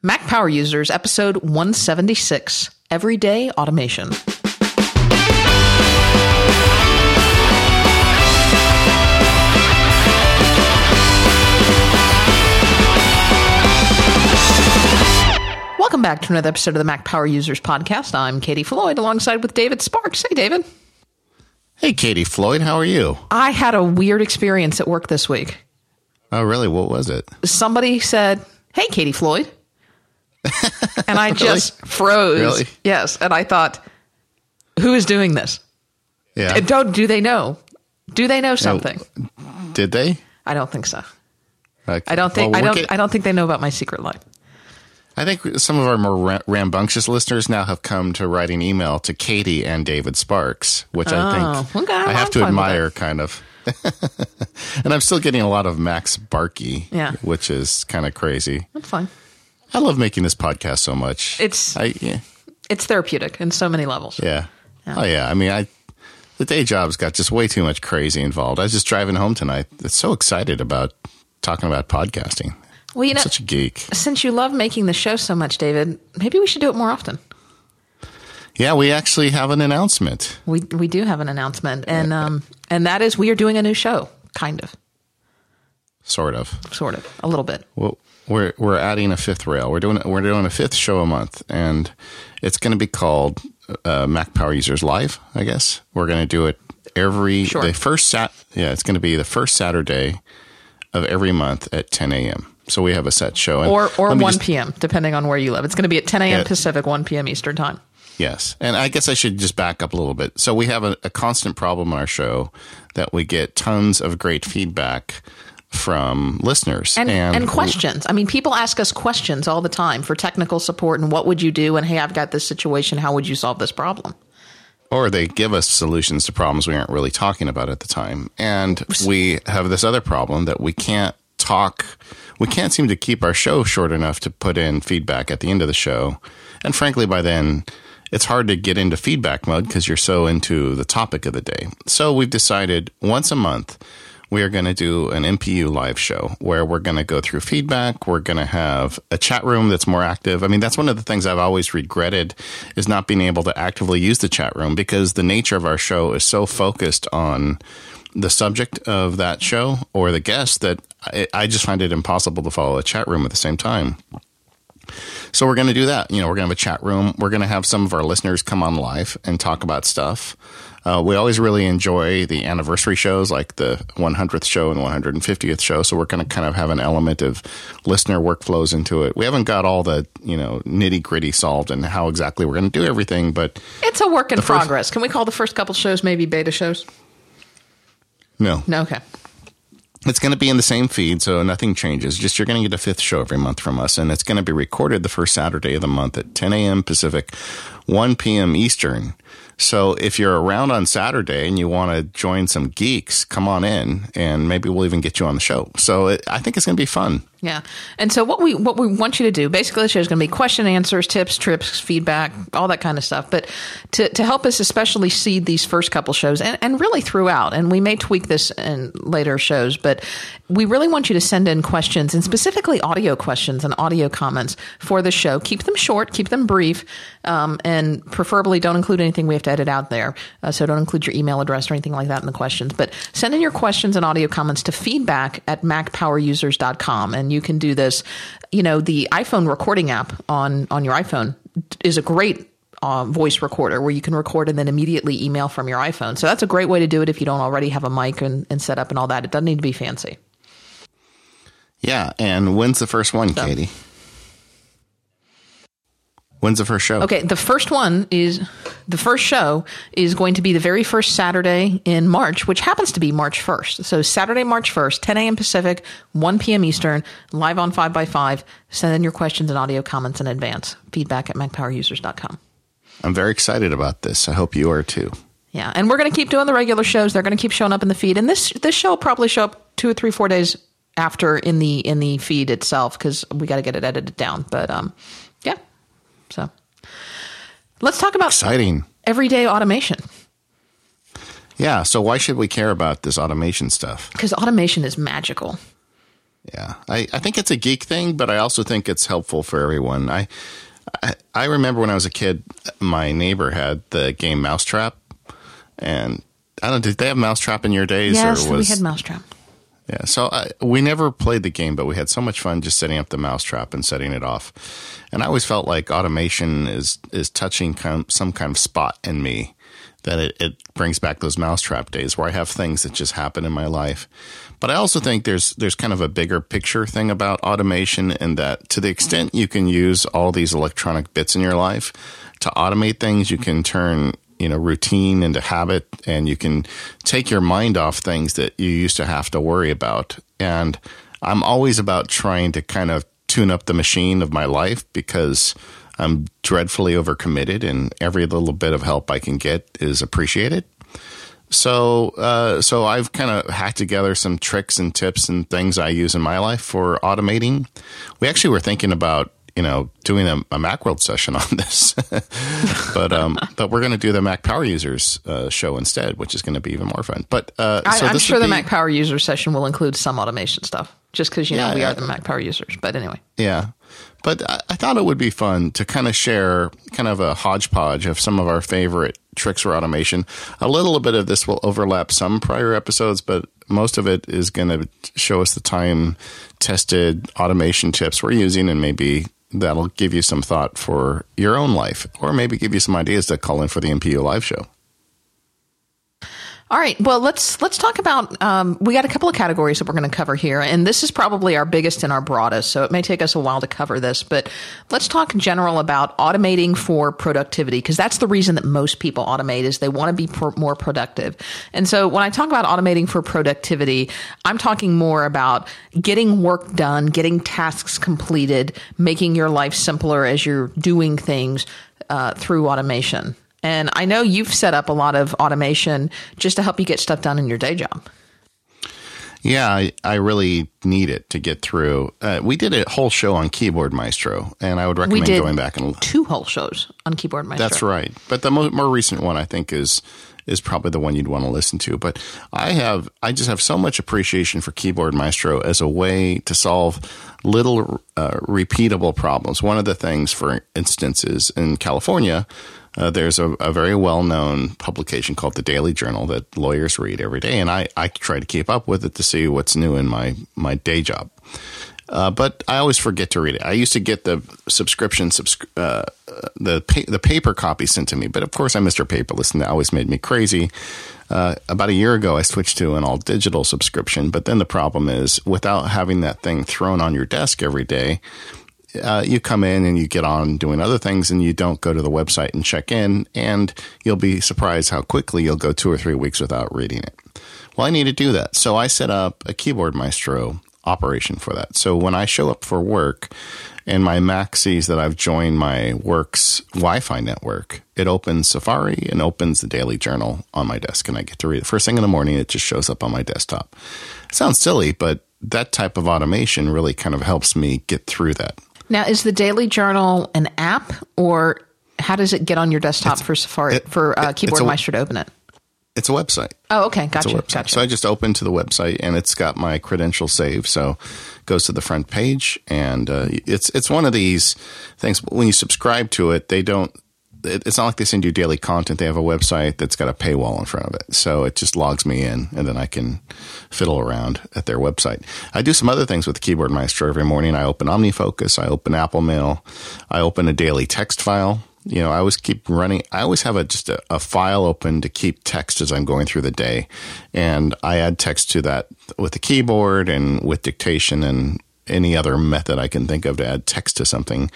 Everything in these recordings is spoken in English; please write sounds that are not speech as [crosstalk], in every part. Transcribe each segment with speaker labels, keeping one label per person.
Speaker 1: Mac Power Users, episode 176 Everyday Automation. Welcome back to another episode of the Mac Power Users Podcast. I'm Katie Floyd alongside with David Sparks. Hey, David.
Speaker 2: Hey, Katie Floyd. How are you?
Speaker 1: I had a weird experience at work this week.
Speaker 2: Oh, really? What was it?
Speaker 1: Somebody said, Hey, Katie Floyd and I [laughs] just really? froze.
Speaker 2: Really?
Speaker 1: Yes. And I thought, who is doing this?
Speaker 2: Yeah.
Speaker 1: Don't, do they know? Do they know something?
Speaker 2: Did they?
Speaker 1: I don't think so.
Speaker 2: Okay.
Speaker 1: I don't think
Speaker 2: well,
Speaker 1: I don't
Speaker 2: get,
Speaker 1: I don't think they know about my secret life.
Speaker 2: I think some of our more rambunctious listeners now have come to write an email to Katie and David Sparks, which oh, I think
Speaker 1: oh, okay,
Speaker 2: I have to admire, kind of. [laughs] and I'm still getting a lot of MacSparky,
Speaker 1: yeah.
Speaker 2: which is kind of crazy.
Speaker 1: That's fine.
Speaker 2: I love making this podcast so much.
Speaker 1: It's
Speaker 2: I, yeah.
Speaker 1: it's therapeutic in so many levels.
Speaker 2: Yeah. yeah. Oh yeah. I mean, I the day job's got just way too much crazy involved. I was just driving home tonight. It's so excited about talking about podcasting.
Speaker 1: Well, you I'm know,
Speaker 2: such a geek.
Speaker 1: Since you love making the show so much, David, maybe we should do it more often.
Speaker 2: Yeah, we actually have an announcement.
Speaker 1: We we do have an announcement, and um, and that is we are doing a new show, kind of,
Speaker 2: sort of,
Speaker 1: sort of, a little bit.
Speaker 2: Well, we're we're adding a fifth rail. We're doing we're doing a fifth show a month, and it's going to be called uh, Mac Power Users Live. I guess we're going to do it every
Speaker 1: sure.
Speaker 2: the first sat. Yeah, it's going to be the first Saturday of every month at 10 a.m. So we have a set show, and
Speaker 1: or or 1
Speaker 2: just,
Speaker 1: p.m. depending on where you live. It's going to be at 10 a.m. Pacific, 1 p.m. Eastern time.
Speaker 2: Yes, and I guess I should just back up a little bit. So we have a, a constant problem in our show that we get tons of great feedback from listeners
Speaker 1: and, and,
Speaker 2: and
Speaker 1: questions. I mean, people ask us questions all the time for technical support and what would you do? And hey, I've got this situation. How would you solve this problem?
Speaker 2: Or they give us solutions to problems we aren't really talking about at the time. And we have this other problem that we can't talk. We can't seem to keep our show short enough to put in feedback at the end of the show. And frankly, by then, it's hard to get into feedback mode because you're so into the topic of the day. So we've decided once a month, we are going to do an MPU live show where we're going to go through feedback. We're going to have a chat room that's more active. I mean, that's one of the things I've always regretted is not being able to actively use the chat room because the nature of our show is so focused on the subject of that show or the guest that I, I just find it impossible to follow a chat room at the same time. So we're going to do that. You know, we're going to have a chat room. We're going to have some of our listeners come on live and talk about stuff. Uh, we always really enjoy the anniversary shows, like the 100th show and 150th show. So we're going to kind of have an element of listener workflows into it. We haven't got all the you know nitty gritty solved and how exactly we're going to do everything, but
Speaker 1: it's a work in progress. First, Can we call the first couple shows maybe beta shows?
Speaker 2: No.
Speaker 1: No. Okay.
Speaker 2: It's going to be in the same feed, so nothing changes. Just you're going to get a fifth show every month from us, and it's going to be recorded the first Saturday of the month at 10 a.m. Pacific 1 p.m. Eastern. So if you're around on Saturday and you want to join some geeks, come on in and maybe we'll even get you on the show. So it, I think it's going to be fun.
Speaker 1: Yeah. And so what we what we want you to do basically the show is going to be question answers, tips, trips, feedback, all that kind of stuff. But to, to help us especially seed these first couple shows and, and really throughout, and we may tweak this in later shows, but we really want you to send in questions and specifically audio questions and audio comments for the show. Keep them short, keep them brief, um, and preferably don't include anything we have to edit out there. Uh, so don't include your email address or anything like that in the questions. But send in your questions and audio comments to feedback at macpowerusers.com. And you can do this. You know, the iPhone recording app on, on your iPhone is a great uh, voice recorder where you can record and then immediately email from your iPhone. So that's a great way to do it if you don't already have a mic and, and set up and all that. It doesn't need to be fancy.
Speaker 2: Yeah, and when's the first one,
Speaker 1: so.
Speaker 2: Katie? When's the first show?
Speaker 1: Okay, the first one is the first show is going to be the very first Saturday in March, which happens to be March 1st. So Saturday, March 1st, 10 a.m. Pacific, 1 p.m. Eastern, live on 5x5. Send in your questions and audio comments in advance. Feedback at MacPowerUsers.com.
Speaker 2: I'm very excited about this. I hope you are too.
Speaker 1: Yeah, and we're going to keep doing the regular shows. They're going to keep showing up in the feed, and this this show will probably show up two or three, four days after in the in the feed itself because we got to get it edited down. But um, yeah. So let's talk about
Speaker 2: exciting
Speaker 1: everyday automation.
Speaker 2: Yeah. So why should we care about this automation stuff? Because automation is magical. Yeah, I, I think it's a geek thing, but I also think it's helpful for everyone. I, I, I remember when I was a kid, my neighbor had the game Mousetrap, and I don't. Did they have Mousetrap in your days?
Speaker 1: Yes,
Speaker 2: or was,
Speaker 1: we had Mousetrap.
Speaker 2: Yeah, so I, we never played the game, but we had so much fun just setting up the mousetrap and setting it off. And I always felt like automation is is touching kind of, some kind of spot in me that it, it brings back those mousetrap days where I have things that just happen in my life. But I also think there's there's kind of a bigger picture thing about automation in that to the extent you can use all these electronic bits in your life to automate things, you can turn you know routine into habit and you can take your mind off things that you used to have to worry about. And i'm always about trying to kind of tune up the machine of my life because i'm dreadfully overcommitted and every little bit of help i can get is appreciated. So uh, so i've kind of hacked together some tricks and tips and things i use in my life for automating. We actually were thinking about you know, doing a, a Macworld session on this. [laughs] but um, but we're going to do the Mac Power Users uh, show instead, which is going to be even more fun. But uh,
Speaker 1: I,
Speaker 2: so
Speaker 1: I'm sure the
Speaker 2: be,
Speaker 1: Mac Power User session will include some automation stuff, just because you
Speaker 2: Yeah,
Speaker 1: know we
Speaker 2: yeah.
Speaker 1: are the Mac Power users. But anyway,
Speaker 2: Yeah. But I, I thought it would be fun to kind of share kind of a hodgepodge of some of our favorite tricks for automation. A little bit of this will overlap some prior episodes, but most of it is going to show us the time tested automation tips we're using and maybe that'll give you some thought for your own life or maybe give you some ideas to call in for the MPU live show.
Speaker 1: All right. Well, let's let's talk about. Um, we got a couple of categories that we're going to cover here, and this is probably our biggest and our broadest. So it may take us a while to cover this, but let's talk in general about automating for productivity because that's the reason that most people automate is they want to be more productive. And so when I talk about automating for productivity, I'm talking more about getting work done, getting tasks completed, making your life simpler as you're doing things uh, through automation. And I know you've set up a lot of automation just to help you get stuff done in your day job.
Speaker 2: Yeah, I, I really need it to get through. Uh, we did a whole show on Keyboard Maestro, and I would recommend going back and
Speaker 1: two whole shows on Keyboard Maestro.
Speaker 2: That's right. But the mo- more recent one, I think, is is probably the one you'd want to listen to. But I have, I just have so much appreciation for Keyboard Maestro as a way to solve little uh, repeatable problems. One of the things, for instance, is in California. Uh, there's a, a very well known publication called the Daily Journal that lawyers read every day, and I, I try to keep up with it to see what's new in my, my day job. Uh, but I always forget to read it. I used to get the subscription, subscri- uh, the pa- the paper copy sent to me, but of course I'm Mr. Paperless, and that always made me crazy. Uh, about a year ago, I switched to an all digital subscription, but then the problem is without having that thing thrown on your desk every day, uh, you come in and you get on doing other things and you don't go to the website and check in, and you'll be surprised how quickly you'll go two or three weeks without reading it. Well, I need to do that. So I set up a Keyboard Maestro operation for that. So when I show up for work and my Mac sees that I've joined my work's Wi Fi network, it opens Safari and opens the Daily Journal on my desk, and I get to read it. First thing in the morning, it just shows up on my desktop. It sounds silly, but that type of automation really kind of helps me get through that.
Speaker 1: Now, is the Daily Journal an app, or how does it get on your desktop for Safari
Speaker 2: it-
Speaker 1: for uh,
Speaker 2: it-
Speaker 1: Keyboard
Speaker 2: it's a-
Speaker 1: Maestro to open it?
Speaker 2: It's a website.
Speaker 1: Oh, okay,
Speaker 2: It's
Speaker 1: gotcha,
Speaker 2: website.
Speaker 1: gotcha.
Speaker 2: So I just opened to the website and it's got my credential saved. So it goes to the front page and uh, it's it's one of these things. When you subscribe to it, they don't. It- It's not like they send you daily content. They have a website that's got a paywall in front of it, so it just logs me in, and then I can fiddle around at their website. I do some other things with Keyboard Maestro every morning. I open OmniFocus, I open Apple Mail, I open a daily text file you know, I always keep running. I always have a just a, a file open to keep text as I'm going through the day, and I add text to that with the keyboard and with dictation and any other method I can think of to add text to something.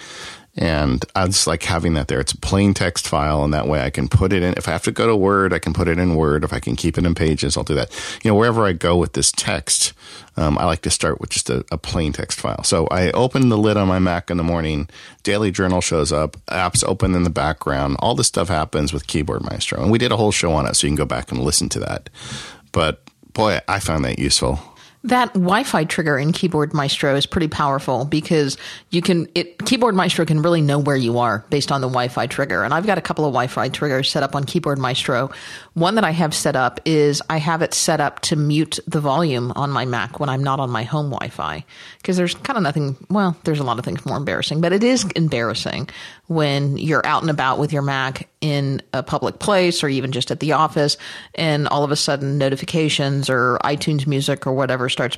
Speaker 2: And I just like having that there. It's a plain text file, and that way I can put it in. If I have to go to Word, I can put it in Word. If I can keep it in Pages, I'll do that. You know, wherever I go with this text, um, I like to start with just a, a plain text file. So I open the lid on my Mac in the morning. Daily Journal shows up. Apps open in the background. All this stuff happens with Keyboard Maestro, and we did a whole show on it, so you can go back and listen to that. But boy, I found that useful.
Speaker 1: That Wi-Fi trigger in Keyboard Maestro is pretty powerful because you can it Keyboard Maestro can really know where you are based on the Wi-Fi trigger. And I've got a couple of Wi-Fi triggers set up on Keyboard Maestro. One that I have set up is I have it set up to mute the volume on my Mac when I'm not on my home Wi-Fi because there's kind of nothing. Well, there's a lot of things more embarrassing, but it is embarrassing when you're out and about with your Mac in a public place or even just at the office, and all of a sudden notifications or iTunes Music or whatever starts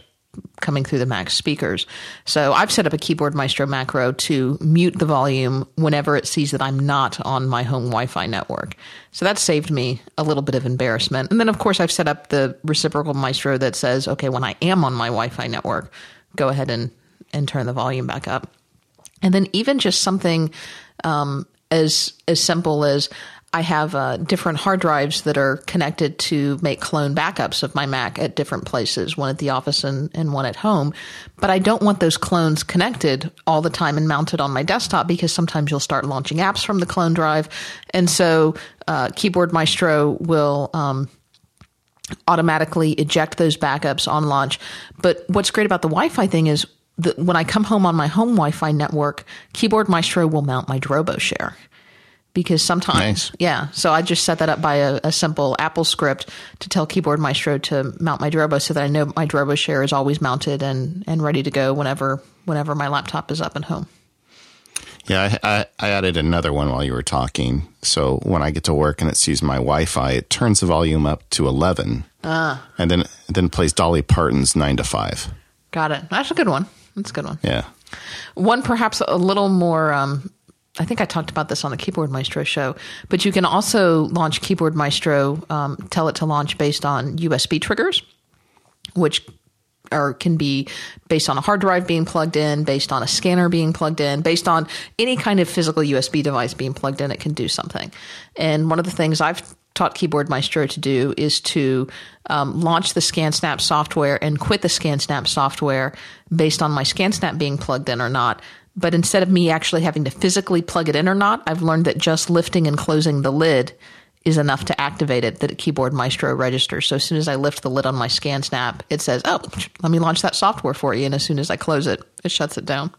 Speaker 1: coming through the Mac speakers. So I've set up a Keyboard Maestro macro to mute the volume whenever it sees that I'm not on my home Wi Fi network. So that saved me a little bit of embarrassment. And then, of course, I've set up the reciprocal Maestro that says, okay, when I am on my Wi Fi network, go ahead and, and turn the volume back up. And then even just something um, as as simple as I have uh, different hard drives that are connected to make clone backups of my Mac at different places, one at the office and, and one at home. But I don't want those clones connected all the time and mounted on my desktop because sometimes you'll start launching apps from the clone drive. And so uh, Keyboard Maestro will. Um, automatically eject those backups on launch. But what's great about the Wi-Fi thing is that when I come home on my home Wi-Fi network, Keyboard Maestro will mount my Drobo share because sometimes,
Speaker 2: Nice.
Speaker 1: yeah. So I just set that up by a, a simple Apple script to tell Keyboard Maestro to mount my Drobo so that I know my Drobo share is always mounted and, and ready to go whenever whenever my laptop is up and home.
Speaker 2: Yeah, I, I, I added another one while you were talking. So when I get to work and it sees my Wi-Fi, it turns the volume up to eleven,
Speaker 1: Ah,
Speaker 2: and then then plays Dolly Parton's nine to five.
Speaker 1: got it. That's a good one. That's a good one.
Speaker 2: Yeah,
Speaker 1: One perhaps a little more. Um, I think I talked about this on the Keyboard Maestro show, but you can also launch Keyboard Maestro. Um, tell it to launch based on USB triggers, which or can be based on a hard drive being plugged in, based on a scanner being plugged in, based on any kind of physical USB device being plugged in, it can do something. And one of the things I've taught Keyboard Maestro to do is to um, launch the ScanSnap software and quit the ScanSnap software based on my ScanSnap being plugged in or not. But instead of me actually having to physically plug it in or not, I've learned that just lifting and closing the lid is enough to activate it that Keyboard Maestro registers. So as soon as I lift the lid on my ScanSnap, it says, "Oh, let me launch that software for you." And as soon as I close it, it shuts it down.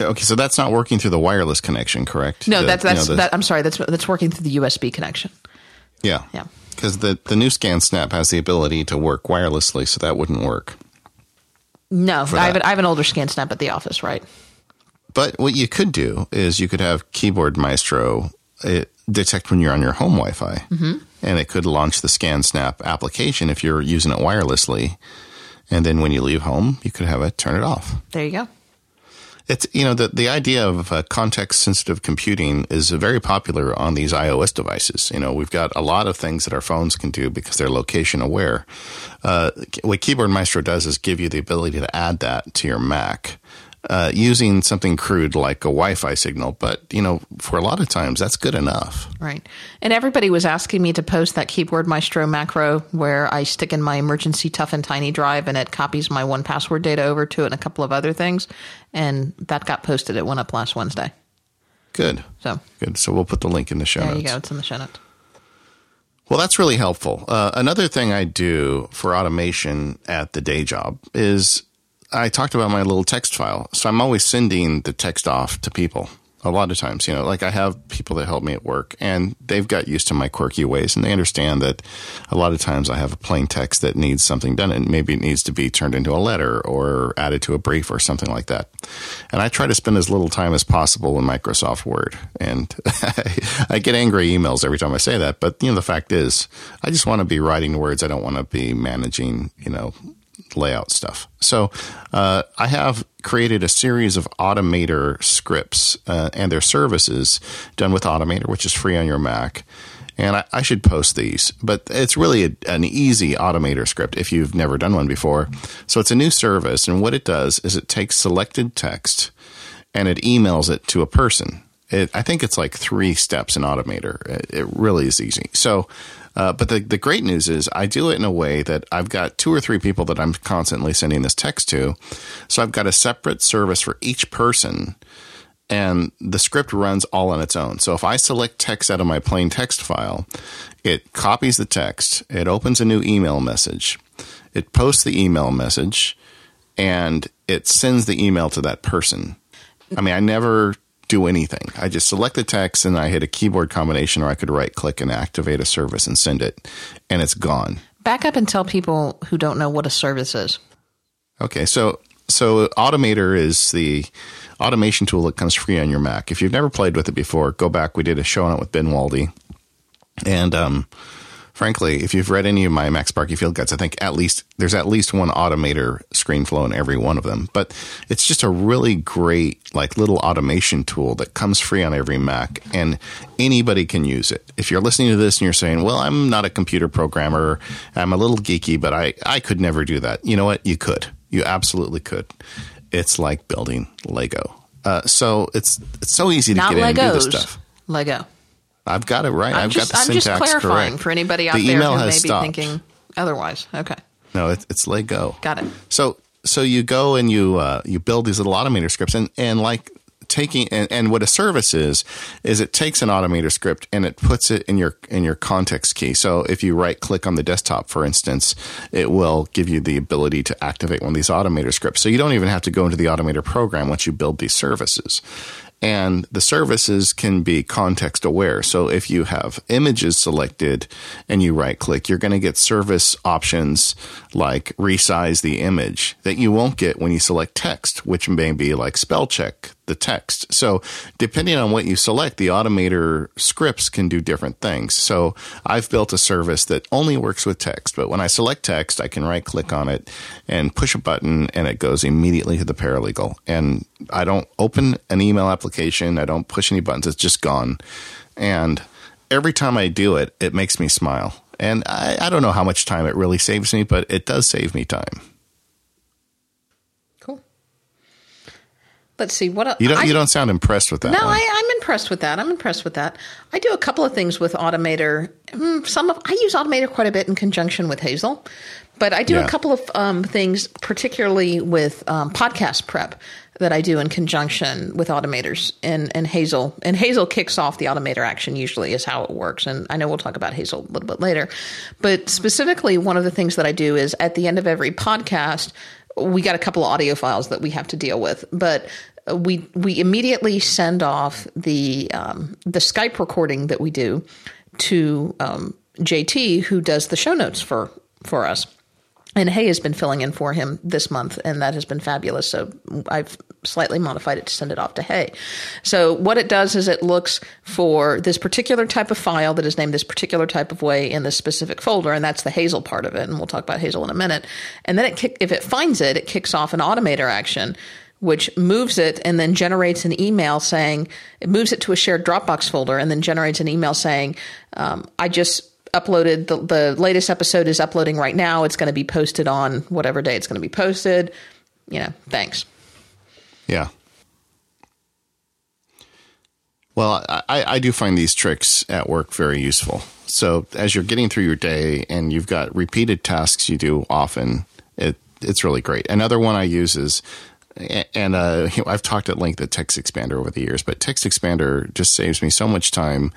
Speaker 2: okay. So that's not working through the wireless connection, correct?
Speaker 1: No,
Speaker 2: The-
Speaker 1: that's
Speaker 2: you know,
Speaker 1: that's
Speaker 2: the-
Speaker 1: that. I'm sorry, that's that's working through the USB connection.
Speaker 2: yeah,
Speaker 1: Yeah.
Speaker 2: Because the the new ScanSnap has the ability to work wirelessly, so that wouldn't work.
Speaker 1: No, I have, an, I have an older ScanSnap at the office, right?
Speaker 2: But what you could do is you could have Keyboard Maestro uh detect when you're on your home Wi-Fi, mm-hmm. and it could launch the ScanSnap application if you're using it wirelessly. And then when you leave home, you could have it turn it off.
Speaker 1: There you go.
Speaker 2: It's you know the the idea of uh, context sensitive computing is very popular on these iOS devices. You know we've got a lot of things that our phones can do because they're location aware. Uh, what Keyboard Maestro does is give you the ability to add that to your Mac. Uh, using something crude like a Wi-Fi signal, but you know, for a lot of times that's good enough.
Speaker 1: Right. And everybody was asking me to post that Keyboard Maestro macro where I stick in my emergency tough and tiny drive and it copies my one password data over to it and a couple of other things. And that got posted. It went up last Wednesday.
Speaker 2: Good,
Speaker 1: So
Speaker 2: good. So we'll put the link in the show
Speaker 1: there
Speaker 2: notes.
Speaker 1: you go. It's in the show notes.
Speaker 2: Well, that's really helpful. Uh, another thing I do for automation at the day job is I talked about my little text file. So I'm always sending the text off to people a lot of times. You know, like I have people that help me at work and they've got used to my quirky ways and they understand that a lot of times I have a plain text that needs something done and maybe it needs to be turned into a letter or added to a brief or something like that. And I try to spend as little time as possible in Microsoft Word. And [laughs] I get angry emails every time I say that. But, you know, the fact is, I just want to be writing words. I don't want to be managing, you know, layout stuff. So uh, I have created a series of Automator scripts uh, and their services done with Automator, which is free on your Mac. And I, I should post these, but it's really a, an easy Automator script if you've never done one before. So it's a new service, and what it does is it takes selected text and it emails it to a person. It, I think it's like three steps in Automator. It, it really is easy. So, uh, but the, the great news is I do it in a way that I've got two or three people that I'm constantly sending this text to. So I've got a separate service for each person and the script runs all on its own. So if I select text out of my plain text file, it copies the text, it opens a new email message, it posts the email message, and it sends the email to that person. I mean, I never do anything. I just select the text and I hit a keyboard combination or I could right click and activate a service and send it and it's gone.
Speaker 1: Back up and tell people who don't know what a service is.
Speaker 2: Okay, so so Automator is the automation tool that comes free on your Mac. If you've never played with it before, go back. We did a show on it with Ben Waldie. And um, frankly, if you've read any of my MacSparky Field Guides, I think at least there's at least one Automator screen flow in every one of them. But it's just a really great like little automation tool that comes free on every Mac, and anybody can use it. If you're listening to this and you're saying, "Well, I'm not a computer programmer, I'm a little geeky, but I I could never do that," you know what? You could. You absolutely could. It's like building Lego. Uh, so it's it's so easy to
Speaker 1: Not
Speaker 2: get in and do this stuff.
Speaker 1: Lego.
Speaker 2: I've got it right.
Speaker 1: I'm
Speaker 2: have
Speaker 1: just,
Speaker 2: got the
Speaker 1: I'm just
Speaker 2: syntax
Speaker 1: clarifying
Speaker 2: correct.
Speaker 1: for anybody out
Speaker 2: the
Speaker 1: there
Speaker 2: email
Speaker 1: who may be
Speaker 2: stopped.
Speaker 1: thinking otherwise. Okay.
Speaker 2: No, it, it's Lego.
Speaker 1: Got it.
Speaker 2: So so you go and you uh, you build these little automator scripts and and like taking and, and what a service is is it takes an automator script and it puts it in your in your context key. So if you right click on the desktop, for instance, it will give you the ability to activate one of these automator scripts. So you don't even have to go into the automator program once you build these services. And the services can be context aware. So if you have images selected and you right click, you're going to get service options like resize the image that you won't get when you select text, which may be like spell check the text. So depending on what you select, the automator scripts can do different things. So I've built a service that only works with text, but when I select text, I can right click on it and push a button and it goes immediately to the paralegal. And I don't open an email application. I don't push any buttons. It's just gone. And every time I do it, it makes me smile. And I, I don't know how much time it really saves me, but it does save me time.
Speaker 1: Cool. Let's see what.
Speaker 2: You don't
Speaker 1: I-
Speaker 2: you don't sound impressed with that
Speaker 1: No,
Speaker 2: one.
Speaker 1: I, I'm impressed with that. I'm impressed with that. I do a couple of things with Automator. Mm, Some of I use Automator quite a bit in conjunction with Hazel, but I do
Speaker 2: Yeah.
Speaker 1: a couple of um, things, particularly with um, podcast prep that I do in conjunction with Automators and, and Hazel. And Hazel kicks off the Automator action usually is how it works. And I know we'll talk about Hazel a little bit later, but specifically, one of the things that I do is at the end of every podcast we got a couple of audio files that we have to deal with, but we we immediately send off the um, the Skype recording that we do to um, JT, who does the show notes for for us. And Hay has been filling in for him this month, and that has been fabulous. So I've slightly modified it to send it off to Hay. So what it does is it looks for this particular type of file that is named this particular type of way in this specific folder, and that's the Hazel part of it. And we'll talk about Hazel in a minute. And then it kick, if it finds it, it kicks off an automator action which moves it and then generates an email saying it moves it to a shared Dropbox folder and then generates an email saying, um, "I just uploaded the, the latest episode is uploading right now. It's going to be posted on whatever day it's going to be posted. You know, thanks."
Speaker 2: Yeah. Well, I, I do find these tricks at work very useful. So as you're getting through your day and you've got repeated tasks you do often, it it's really great. Another one I use is and uh, [laughs] you know, I've talked at length at Text Expander over the years, but Text Expander just saves me so much time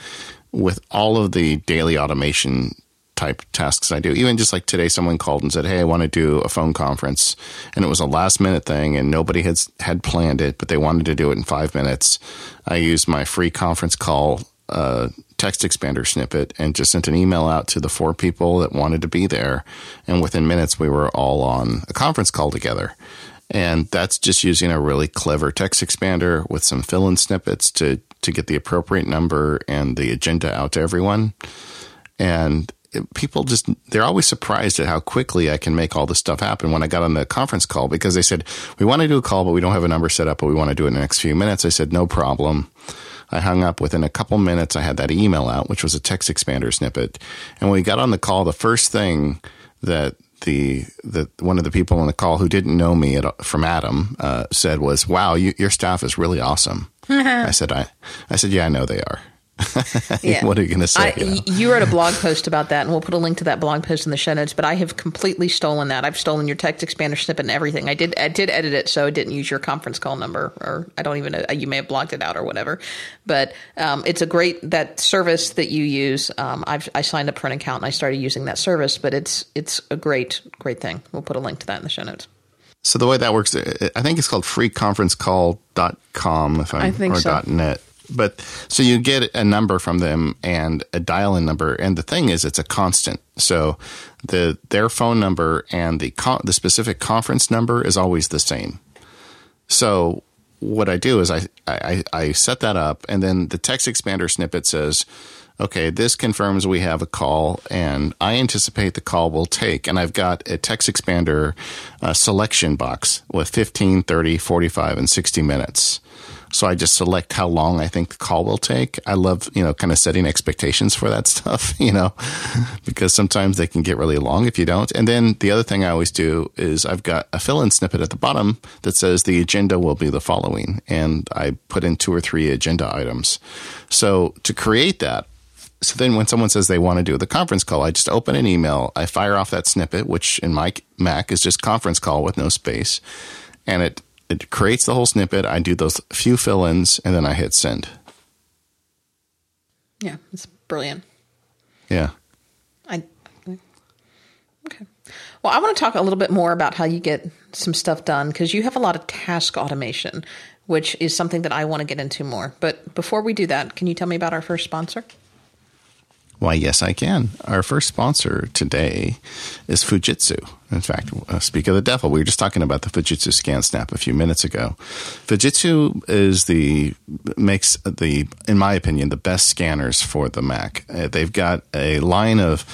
Speaker 2: with all of the daily automation type tasks I do. Even just like today, someone called and said, "Hey, I want to do a phone conference," and it was a last minute thing, and nobody had had planned it, but they wanted to do it in five minutes. I used my free conference call uh, text expander snippet and just sent an email out to the four people that wanted to be there, and within minutes we were all on a conference call together. And that's just using a really clever text expander with some fill in snippets to, to get the appropriate number and the agenda out to everyone. And people just, they're always surprised at how quickly I can make all this stuff happen when I got on the conference call because they said, we want to do a call, but we don't have a number set up, but we want to do it in the next few minutes. I said, no problem. I hung up within a couple minutes. I had that email out, which was a text expander snippet. And when we got on the call, the first thing that the the one of the people on the call who didn't know me at, from Adam uh, said was, "Wow, you, your staff is really awesome." [laughs] I said, "I I said, yeah, I know they are." [laughs]
Speaker 1: Yeah.
Speaker 2: what are you going to say?
Speaker 1: I,
Speaker 2: you know?
Speaker 1: you wrote a blog post about that, and we'll put a link to that blog post in the show notes. But I have completely stolen that. I've stolen your text expander snippet and everything. I did, I did edit it, so I didn't use your conference call number, or I don't even know. You may have blocked it out or whatever. But um, it's a great that service that you use. Um, I've I signed up for an account and I started using that service. But it's it's a great great thing. We'll put a link to that in the show notes.
Speaker 2: So the way that works, I think it's called freeconferencecall.com if I'm,
Speaker 1: I think
Speaker 2: or
Speaker 1: so.
Speaker 2: .net. But so you get a number from them and a dial-in number, and the thing is, it's a constant. So the their phone number and the con- the specific conference number is always the same. So what I do is I, I I set that up, and then the text expander snippet says, "Okay, this confirms we have a call, and I anticipate the call will take." And I've got a text expander uh, selection box with 15, 30, 45, and 60 minutes. So I just select how long I think the call will take. I love, you know, kind of setting expectations for that [laughs] stuff, you know, because sometimes they can get really long if you don't. And then the other thing I always do is I've got a fill in snippet at the bottom that says the agenda will be the following. And I put in two or three agenda items. So to create that, so then when someone says they want to do the conference call, I just open an email, I fire off that snippet, which in my Mac is just conference call with no space. And it it creates the whole snippet. I do those few fill ins and then I hit send.
Speaker 1: Yeah, it's brilliant.
Speaker 2: Yeah.
Speaker 1: I okay. Well, I want to talk a little bit more about how you get some stuff done because you have a lot of task automation, which is something that I want to get into more. But before we do that, can you tell me about our first sponsor?
Speaker 2: Why, yes, I can. Our first sponsor today is Fujitsu. In fact, uh, speak of the devil, we were just talking about the Fujitsu Scan Snap a few minutes ago. Fujitsu is the makes the, in my opinion, the best scanners for the Mac. Uh, they've got a line of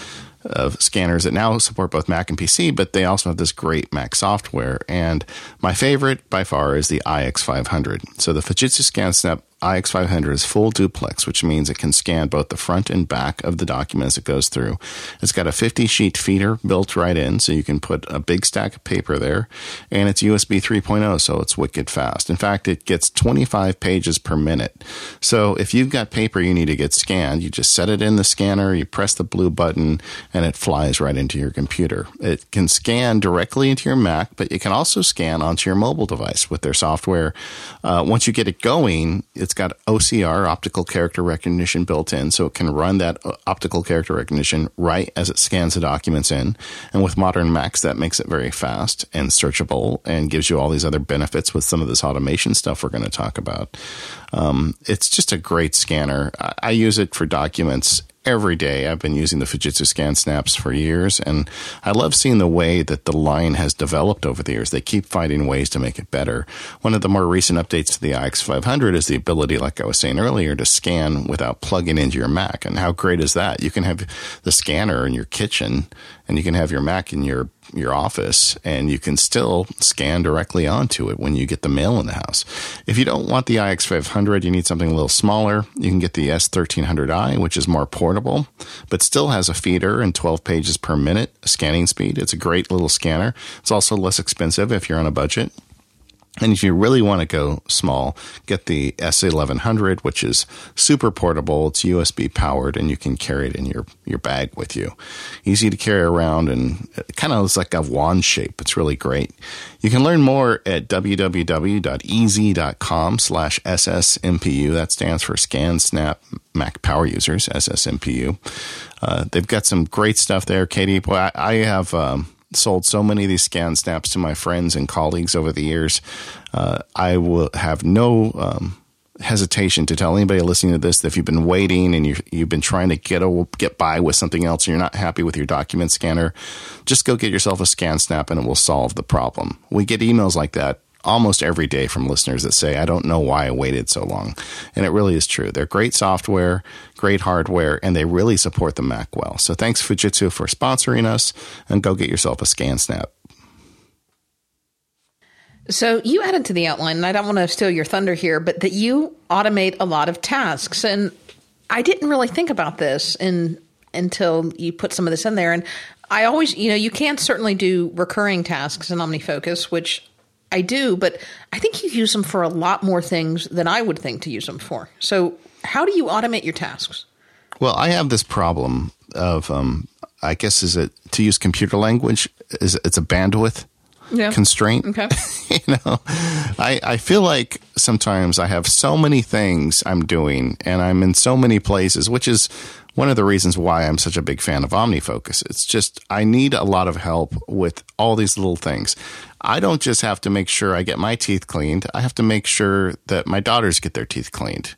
Speaker 2: of scanners that now support both Mac and PC, but they also have this great Mac software. And my favorite by far is the iX500. So the Fujitsu Scan Snap iX500 is full duplex, which means it can scan both the front and back of the documents it goes through. It's got a 50 sheet feeder built right in, so you can put a big stack of paper there, and it's USB 3.0, so it's wicked fast. In fact, it gets 25 pages per minute. So if you've got paper you need to get scanned, you just set it in the scanner, you press the blue button, and it flies right into your computer. It can scan directly into your Mac, but it can also scan onto your mobile device with their software. Uh, once you get it going, it's got OCR, optical character recognition, built in, so it can run that uh, optical character recognition right as it scans the documents in. And with modern Macs, that makes it very fast and searchable and gives you all these other benefits with some of this automation stuff we're going to talk about. Um, it's just a great scanner. I, I use it for documents every day. I've been using the Fujitsu Scan Snaps for years, and I love seeing the way that the line has developed over the years. They keep finding ways to make it better. One of the more recent updates to the iX500 is the ability, like I was saying earlier, to scan without plugging into your Mac. And how great is that? You can have the scanner in your kitchen, and you can have your Mac in your your office and you can still scan directly onto it when you get the mail in the house. If you don't want the iX500, you need something a little smaller, you can get the S1300i, which is more portable, but still has a feeder and 12 pages per minute scanning speed. It's a great little scanner. It's also less expensive if you're on a budget. And if you really want to go small, get the S1100, which is super portable. It's USB powered and you can carry it in your, your bag with you. Easy to carry around and it kind of looks like a wand shape. It's really great. You can learn more at www.easy.com slash SSMPU. That stands for Scan Snap Mac Power Users, SSMPU. Uh, they've got some great stuff there. Katie, boy, I, I have, um, sold so many of these scan snaps to my friends and colleagues over the years. Uh, I will have no um, hesitation to tell anybody listening to this that if you've been waiting and you you've been trying to get a, get by with something else and you're not happy with your document scanner, just go get yourself a scan snap and it will solve the problem. We get emails like that almost every day from listeners that say, I don't know why I waited so long. And it really is true. They're great software, great hardware, and they really support the Mac well. So thanks Fujitsu for sponsoring us and go get yourself a scan snap.
Speaker 1: So you added to the outline, and I don't want to steal your thunder here, but that you automate a lot of tasks. And I didn't really think about this in, until you put some of this in there. And I always, you know, you can certainly do recurring tasks in OmniFocus, which I do, but I think you use them for a lot more things than I would think to use them for. So, how do you automate your tasks?
Speaker 2: Well, I have this problem of, um, I guess, is it to use computer language? Is it's a bandwidth?
Speaker 1: Yeah.
Speaker 2: constraint.
Speaker 1: Okay. [laughs]
Speaker 2: you know, I, I feel like sometimes I have so many things I'm doing and I'm in so many places, which is one of the reasons why I'm such a big fan of OmniFocus. It's just, I need a lot of help with all these little things. I don't just have to make sure I get my teeth cleaned. I have to make sure that my daughters get their teeth cleaned.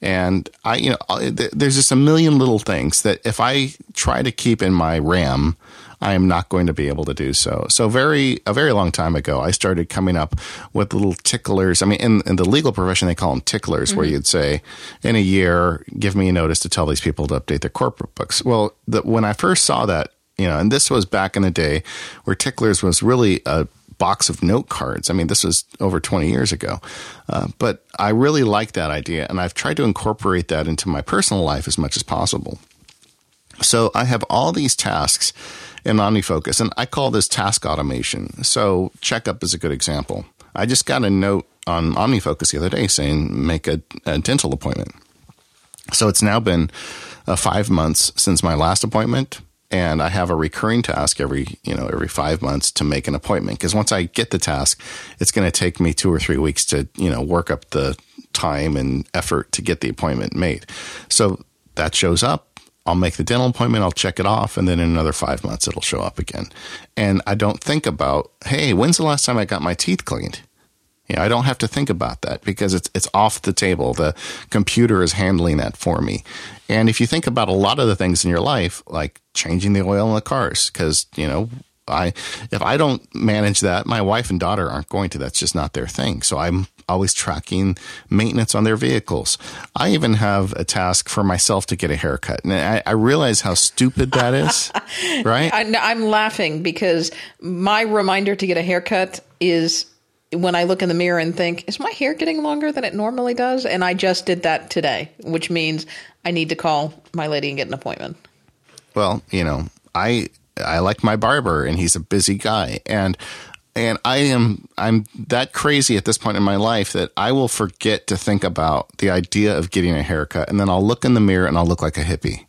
Speaker 2: And I, you know, uh, there's just a million little things that if I try to keep in my RAM, I am not going to be able to do so. So very a very long time ago, I started coming up with little ticklers. I mean, in, in the legal profession, they call them ticklers, mm-hmm. where you'd say, in a year, give me a notice to tell these people to update their corporate books. Well, the, when I first saw that, you know, and this was back in the day where ticklers was really a box of note cards. I mean, this was over 20 years ago. Uh, but I really like that idea, and I've tried to incorporate that into my personal life as much as possible. So I have all these tasks in OmniFocus, and I call this task automation. So checkup is a good example. I just got a note on OmniFocus the other day saying make a, a dental appointment. So it's now been uh, five months since my last appointment, and I have a recurring task every you know every five months to make an appointment. Because once I get the task, it's going to take me two or three weeks to you know work up the time and effort to get the appointment made. So that shows up I'll make the dental appointment, I'll check it off, and then in another five months it'll show up again. And I don't think about, hey, when's the last time I got my teeth cleaned? I don't have to think about that because it's it's off the table. The computer is handling that for me. And if you think about a lot of the things in your life, like changing the oil in the cars, because you know I if I don't manage that, my wife and daughter aren't going to. That's just not their thing. So I'm always tracking maintenance on their vehicles. I even have a task for myself to get a haircut. And I, I realize how stupid that is, [laughs] right?
Speaker 1: I, I'm laughing because my reminder to get a haircut is when I look in the mirror and think, is my hair getting longer than it normally does? And I just did that today, which means I need to call my lady and get an appointment.
Speaker 2: Well, you know, I I like my barber and he's a busy guy and and I am I'm that crazy at this point in my life that I will forget to think about the idea of getting a haircut and then I'll look in the mirror and I'll look like a hippie.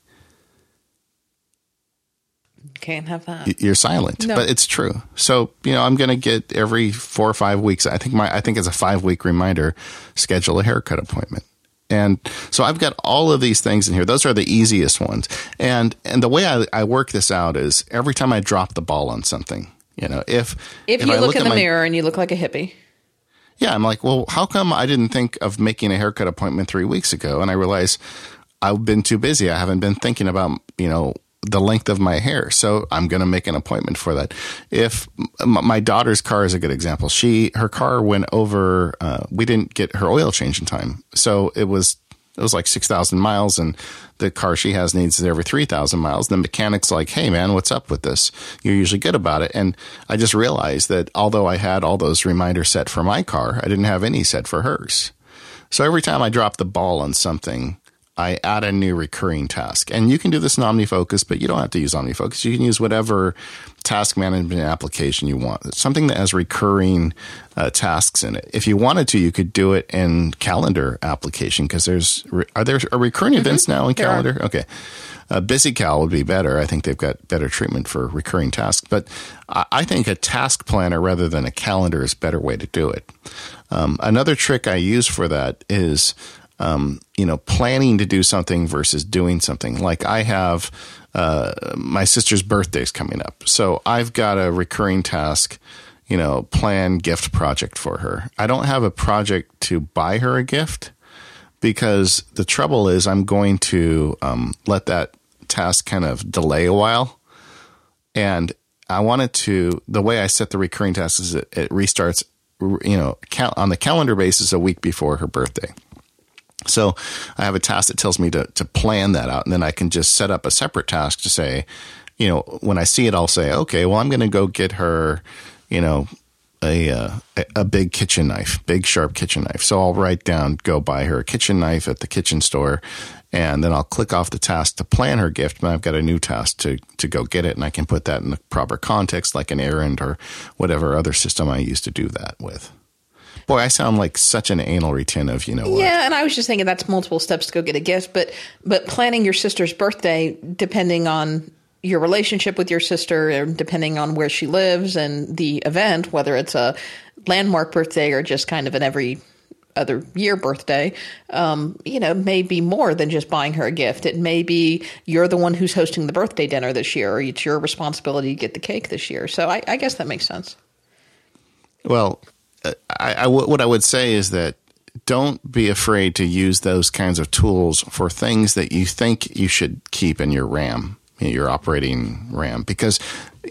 Speaker 1: Can't have that.
Speaker 2: You're silent, no. but it's true. So you know, I'm going to get every four or five weeks. I think my I think it's a five week reminder. Schedule a haircut appointment. And so I've got all of these things in here. Those are the easiest ones. And and the way I, I work this out is every time I drop the ball on something, you know, if
Speaker 1: if, if you look, look, in the my, mirror and you look like a hippie.
Speaker 2: Yeah, I'm like, well, how come I didn't think of making a haircut appointment three weeks ago? And I realize I've been too busy. I haven't been thinking about, you know, the length of my hair. So I'm going to make an appointment for that. If my daughter's car is a good example, she, her car went over, uh, we didn't get her oil change in time. So it was, it was like 6,000 miles and the car she has needs it every 3,000 miles. The mechanic's like, Hey man, what's up with this? You're usually good about it. And I just realized that although I had all those reminders set for my car, I didn't have any set for hers. So every time I drop the ball on something, I add a new recurring task. And you can do this in OmniFocus, but you don't have to use OmniFocus. You can use whatever task management application you want. Something that has recurring uh, tasks in it. If you wanted to, you could do it in calendar application because there's are there are recurring mm-hmm. events now in calendar? Okay. Uh, BusyCal would be better. I think they've got better treatment for recurring tasks. But I think a task planner rather than a calendar is a better way to do it. Um, another trick I use for that is um, you know, planning to do something versus doing something. Like I have uh, my sister's birthday's coming up, so I've got a recurring task. You know, plan gift project for her. I don't have a project to buy her a gift because the trouble is I'm going to um, let that task kind of delay a while, and I wanted to. The way I set the recurring task is it, it restarts. You know, on the calendar basis a week before her birthday. So I have a task that tells me to, to plan that out. And then I can just set up a separate task to say, you know, when I see it, I'll say, okay, well, I'm going to go get her, you know, a, uh, a big kitchen knife, big sharp kitchen knife. So I'll write down, go buy her a kitchen knife at the kitchen store. And then I'll click off the task to plan her gift. But I've got a new task to, to go get it. And I can put that in the proper context, like an errand or whatever other system I use to do that with. Boy, I sound like such an anal retentive, you know. What?
Speaker 1: Yeah, and I was just thinking that's multiple steps to go get a gift, but but planning your sister's birthday, depending on your relationship with your sister, and depending on where she lives and the event, whether it's a landmark birthday or just kind of an every other year birthday, um, you know, may be more than just buying her a gift. It may be you're the one who's hosting the birthday dinner this year, or it's your responsibility to get the cake this year. So I, I guess that makes sense.
Speaker 2: Well, I, I, what I would say is that don't be afraid to use those kinds of tools for things that you think you should keep in your RAM, your operating RAM, because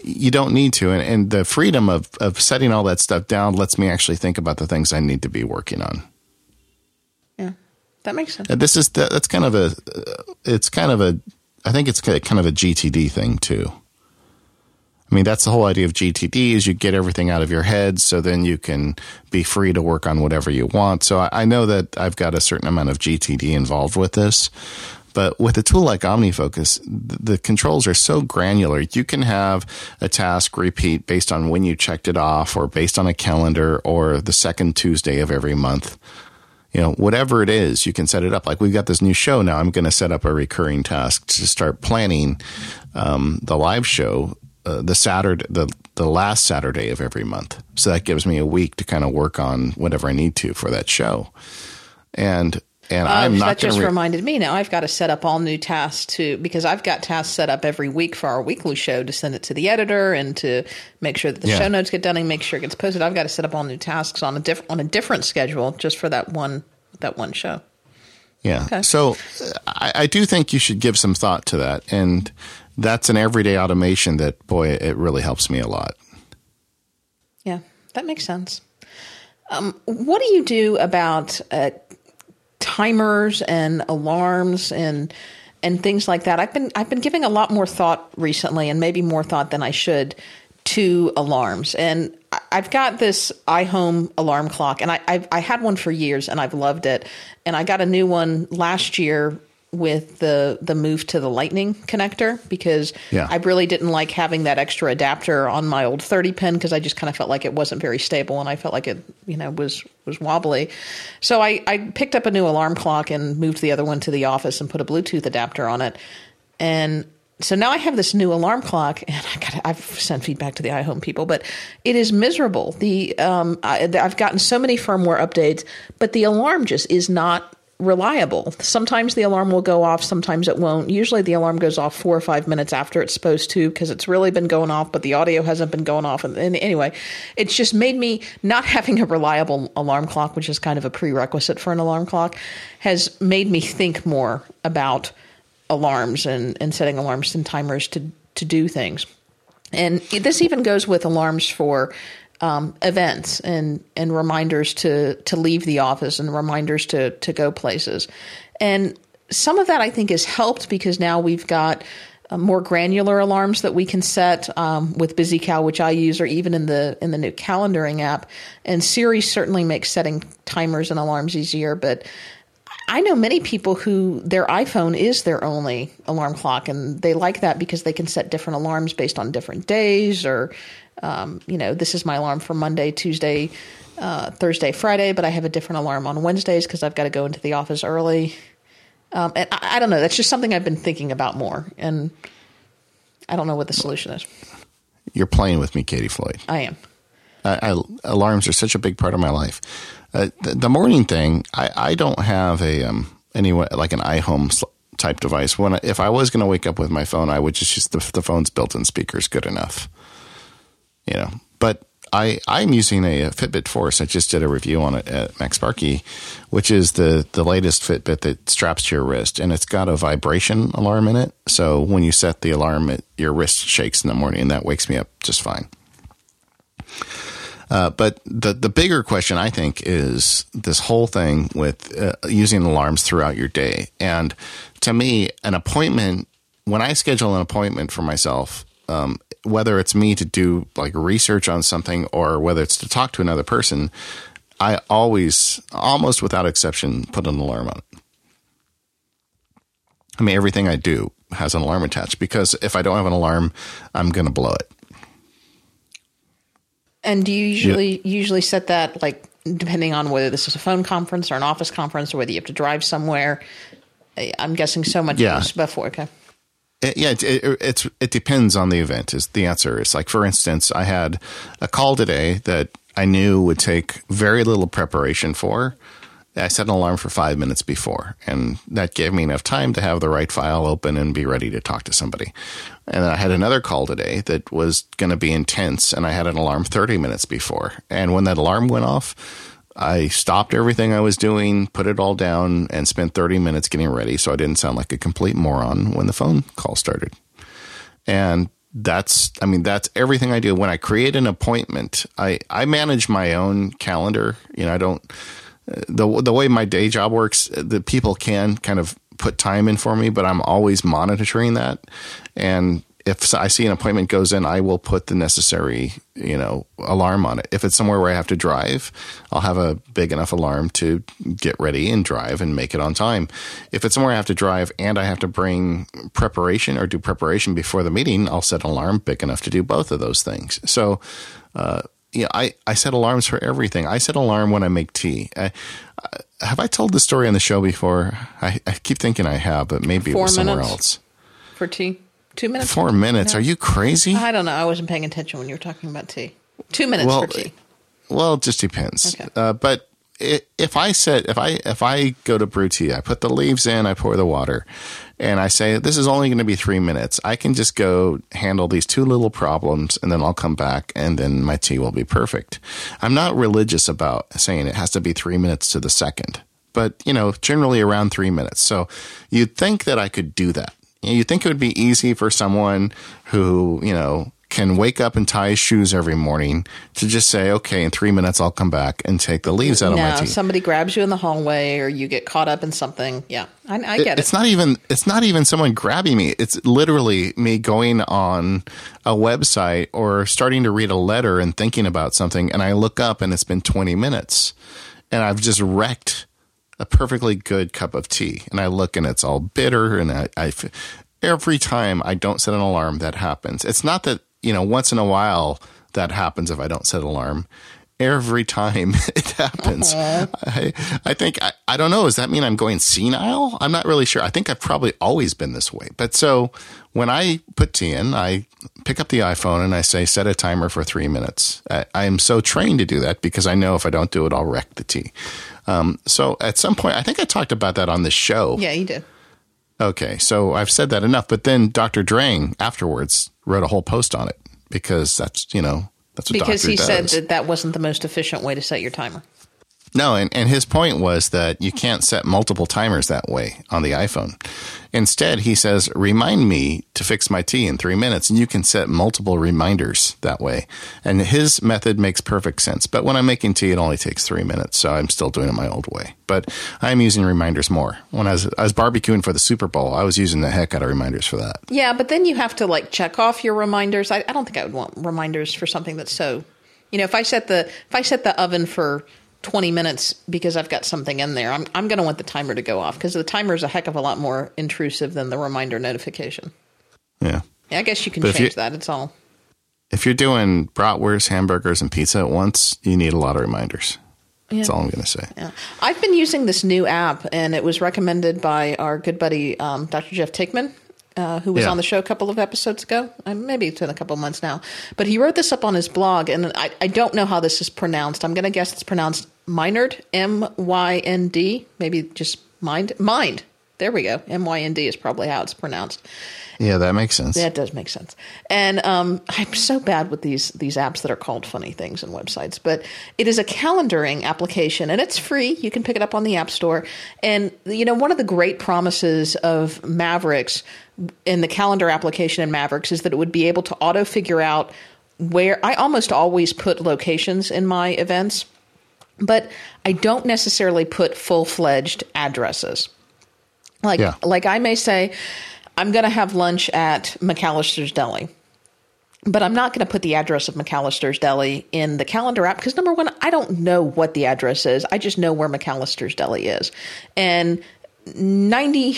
Speaker 2: you don't need to. And, and the freedom of, of setting all that stuff down lets me actually think about the things I need to be working on.
Speaker 1: Yeah, that makes sense.
Speaker 2: And this is that's kind of a it's kind of a I think it's kind of a GTD thing too. I mean, that's the whole idea of GTD is you get everything out of your head so then you can be free to work on whatever you want. So I, I know that I've got a certain amount of GTD involved with this. But with a tool like OmniFocus, the controls are so granular. You can have a task repeat based on when you checked it off or based on a calendar or the second Tuesday of every month. You know, whatever it is, you can set it up. Like we've got this new show now. I'm going to set up a recurring task to start planning um, the live show uh, the Saturday, the the last Saturday of every month. So that gives me a week to kind of work on whatever I need to for that show. And and uh, I'm not.
Speaker 1: That just
Speaker 2: re-
Speaker 1: reminded me. Now I've got to set up all new tasks to because I've got tasks set up every week for our weekly show to send it to the editor and to make sure that the yeah. show notes get done and make sure it gets posted. I've got to set up all new tasks on a different on a different schedule just for that one that one show.
Speaker 2: Yeah. Okay. So I, I do think you should give some thought to that and that's an everyday automation that boy it really helps me a lot.
Speaker 1: Yeah that makes sense. Um, what do you do about uh, timers and alarms and and things like that? I've been i've been giving a lot more thought recently and maybe more thought than i should to alarms. And I've got this iHome alarm clock, and I, I've, I had one for years, and I've loved it. And I got a new one last year with the the move to the lightning connector because yeah. I really didn't like having that extra adapter on my old 30 pin because I just kind of felt like it wasn't very stable and I felt like it you know was was wobbly. So I I picked up a new alarm clock and moved the other one to the office and put a Bluetooth adapter on it. And so now I have this new alarm clock, [laughs] and I got I've sent feedback to the iHome people, but it is miserable. The um, I, I've gotten so many firmware updates, but the alarm just is not reliable. Sometimes the alarm will go off, sometimes it won't. Usually the alarm goes off four or five minutes after it's supposed to because it's really been going off, but the audio hasn't been going off. And, and, anyway, it's just made me not [laughs] having a reliable alarm clock, which is kind of a prerequisite for an alarm clock, has made me think more about alarms and, and setting alarms and timers to, to do things. And this even goes with alarms for um, events and and reminders to to leave the office and reminders to to go places. And some of that I think has helped because now we've got uh, more granular alarms that we can set um, with BusyCal, which I use, or even in the in the new calendaring app. And Siri certainly makes setting timers and alarms easier, but I know many people who their iPhone is their only alarm clock, and they like that because they can set different alarms based on different days or um, you know, this is my alarm for Monday, Tuesday, uh, Thursday, Friday, but I have a different alarm on Wednesdays because I've got to go into the office early. Um, and I, I, don't know. That's just something I've been thinking about more, and I don't know what the solution is.
Speaker 2: You're playing with me, Katie Floyd.
Speaker 1: I am.
Speaker 2: I, I, alarms are such a big part of my life. Uh, the, the, morning thing, I, I don't have a um, anyway like an iHome type device. When if I was going to wake up with my phone, I would just use the, the phone's built-in speakers good enough you know, but I, I'm using a, a, Fitbit Force. I just did a review on it at MacSparky, which is the, the latest Fitbit that straps to your wrist, and it's got a vibration alarm in it. So when you set the alarm, it, your wrist shakes in the morning, and that wakes me up just fine. Uh, but the the bigger question I think is this whole thing with uh, using alarms throughout your day. And to me, an appointment when I schedule an appointment for myself, um, whether it's me to do like research on something or whether it's to talk to another person, I always, almost without exception, put an alarm on it. I mean, everything I do has an alarm attached because if I don't have an alarm, I'm going to blow it.
Speaker 1: And do you usually yeah. usually set that like depending on whether this is a phone conference or an office conference or whether you have to drive somewhere? I'm guessing so much yeah. before. Okay
Speaker 2: It, yeah, it, it, it's it depends on the event. Is the answer? It's like for instance, I had a call today that I knew would take very little preparation for. I set an alarm for five minutes before, and that gave me enough time to have the right file open and be ready to talk to somebody. And I had another call today that was going to be intense, and I had an alarm 30 minutes before. And when that alarm went off, I stopped everything I was doing, put it all down, and spent 30 minutes getting ready so I didn't sound like a complete moron when the phone call started. And that's i mean that's everything i do when i create an appointment i i manage my own calendar you know i don't the the way my day job works, the people can kind of put time in for me, but I'm always monitoring that. And if I see an appointment goes in, I will put the necessary, you know, alarm on it. If it's somewhere where I have to drive, I'll have a big enough alarm to get ready and drive and make it on time. If it's somewhere I have to drive and I have to bring preparation or do preparation before the meeting, I'll set an alarm big enough to do both of those things. So, uh, yeah, I, I set alarms for everything. I set alarm when I make tea. I, I, have I told this story on the show before? I, I keep thinking I have, but maybe Four it was somewhere else.
Speaker 1: For tea? Two minutes?
Speaker 2: Four minutes. No. Are you crazy?
Speaker 1: I don't know. I wasn't paying attention when you were talking about tea. Two minutes well, for tea.
Speaker 2: Well, it just depends. Okay. Uh, but if I said if I if I go to brew tea, I put the leaves in, I pour the water, and I say this is only going to be three minutes. I can just go handle these two little problems, and then I'll come back, and then my tea will be perfect. I'm not religious about saying it has to be three minutes to the second, but you know, generally around three minutes. So you'd think that I could do that. You think it would be easy for someone who, you know, can wake up and tie his shoes every morning to just say, okay, in three minutes I'll come back and take the leaves out no, of my tea.
Speaker 1: Somebody grabs you in the hallway or you get caught up in something. Yeah, I, I get it,
Speaker 2: it. It's not even it's not even someone grabbing me. It's literally me going on a website or starting to read a letter and thinking about something, and I look up and it's been twenty minutes, and I've just wrecked a perfectly good cup of tea, and I look and it's all bitter, and I, I every time I don't set an alarm, that happens. It's not that you know, once in a while that happens if I don't set an alarm. Every time [laughs] it happens, uh-huh. I, I think I, I don't know. Does that mean I'm going senile? I'm not really sure. I think I've probably always been this way. But so when I put tea in, I pick up the iPhone and I say set a timer for three minutes. I, I am so trained to do that because I know if I don't do it, I'll wreck the tea. Um, so at some point, I think I talked about that on the show.
Speaker 1: Yeah, you did.
Speaker 2: Okay, so I've said that enough. But then Dr. Drang afterwards wrote a whole post on it because that's you know that's what
Speaker 1: because he
Speaker 2: does.
Speaker 1: said that that wasn't the most efficient way to set your timer.
Speaker 2: No, and, and his point was that you can't set multiple timers that way on the iPhone. Instead, he says, remind me to fix my tea in three minutes, and you can set multiple reminders that way. And his method makes perfect sense. But when I'm making tea, it only takes three minutes, so I'm still doing it my old way. But I'm using reminders more. When I was, I was barbecuing for the Super Bowl, I was using the heck out of reminders for that.
Speaker 1: Yeah, but then you have to like check off your reminders. I, I don't think I would want reminders for something that's so, you know, if I set the if I set the oven for 20 minutes because I've got something in there, I'm, I'm going to want the timer to go off because the timer is a heck of a lot more intrusive than the reminder notification.
Speaker 2: Yeah.
Speaker 1: yeah I guess you can but change that. It's all.
Speaker 2: If you're doing bratwurst, hamburgers, and pizza at once, you need a lot of reminders. Yeah. That's all I'm going to say.
Speaker 1: Yeah. I've been using this new app, and it was recommended by our good buddy, um, Dr. Jeff Taekman uh, who was yeah. on the show a couple of episodes ago. Uh, maybe it's been a couple of months now. But he wrote this up on his blog, and I, I don't know how this is pronounced. I'm going to guess it's pronounced Mynard, M Y N D, maybe just mind. Mind. There we go. M Y N D is probably how it's pronounced.
Speaker 2: Yeah, that makes sense.
Speaker 1: That does make sense. And um, I'm so bad with these these apps that are called funny things and websites, but it is a calendaring application and it's free. You can pick it up on the App Store. And you know, one of the great promises of Mavericks in the calendar application in Mavericks is that it would be able to auto figure out where I almost always put locations in my events, but I don't necessarily put full fledged addresses. Like yeah. like I may say I'm going to have lunch at McAllister's Deli. But I'm not going to put the address of McAllister's Deli in the calendar app because number one, I don't know what the address is. I just know where McAllister's Deli is. And 90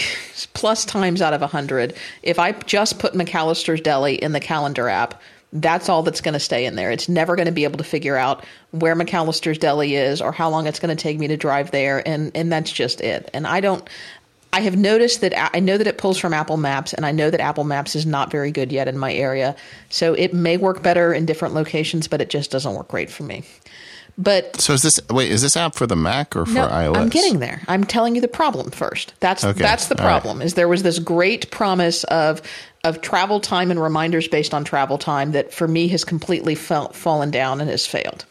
Speaker 1: plus times out of 100, if I just put McAllister's Deli in the calendar app, that's all that's going to stay in there. It's never going to be able to figure out where McAllister's Deli is or how long it's going to take me to drive there, and and that's just it. And I don't I have noticed that I know that it pulls from Apple Maps, and I know that Apple Maps is not very good yet in my area. So it may work better in different locations, but it just doesn't work great for me. But
Speaker 2: So is this wait? Is this app for the Mac or for
Speaker 1: no,
Speaker 2: iOS?
Speaker 1: I'm getting there. I'm telling you the problem first. That's
Speaker 2: Okay.
Speaker 1: that's the
Speaker 2: All right.
Speaker 1: problem. Is there was this great promise of of travel time and reminders based on travel time that for me has completely fell, fallen down and has failed.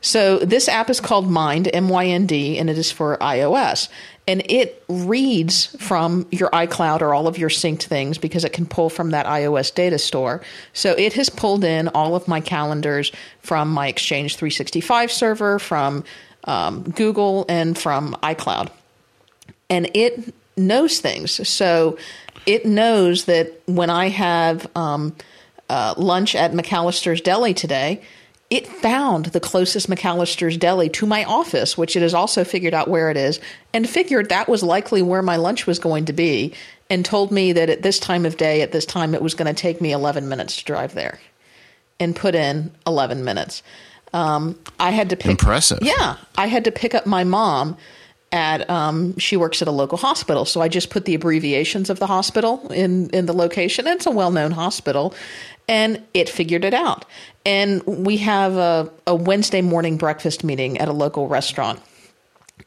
Speaker 1: So this app is called Mind, M Y N D, and it is for iOS. And it reads from your iCloud or all of your synced things because it can pull from that iOS data store. So it has pulled in all of my calendars from my Exchange 365 server, from um, Google, and from iCloud and it knows things. So it knows that when I have um, uh, lunch at McAllister's Deli today, it found the closest McAllister's Deli to my office, which it has also figured out where it is, and figured that was likely where my lunch was going to be, and told me that at this time of day, at this time, it was going to take me 11 minutes to drive there, and put in 11 minutes. Um, I had to pick.
Speaker 2: Impressive.
Speaker 1: Yeah, I had to pick up my mom at um, she works at a local hospital so i just put the abbreviations of the hospital in in the location it's a well-known hospital and it figured it out and we have a, a wednesday morning breakfast meeting at a local restaurant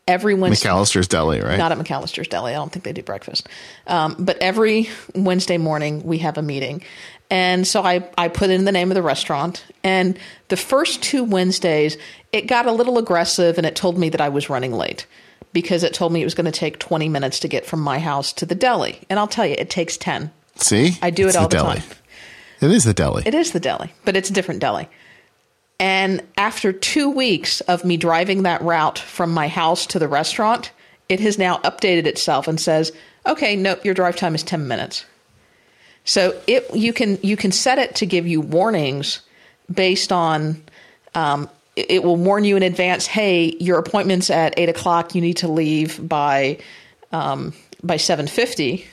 Speaker 1: every wednesday
Speaker 2: McAllister's Deli, right?
Speaker 1: not at McAllister's Deli. I don't think they do breakfast. Um, but every Wednesday morning we have a meeting. And so I, I put in the name of the restaurant. And the first two Wednesdays, it got a little aggressive and it told me that I was running late because it told me it was going to take 20 minutes to get from my house to the deli. And I'll tell you, it takes 10.
Speaker 2: See,
Speaker 1: I do
Speaker 2: It's
Speaker 1: it all the,
Speaker 2: deli.
Speaker 1: time.
Speaker 2: It is the deli.
Speaker 1: It is the deli, but it's a different deli. And after two weeks of me driving that route from my house to the restaurant, it has now updated itself and says, "Okay, nope, your drive time is ten minutes." So it you can you can set it to give you warnings based on. Um, it will warn you in advance. Hey, your appointment's at eight o'clock. You need to leave by um, by seven fifty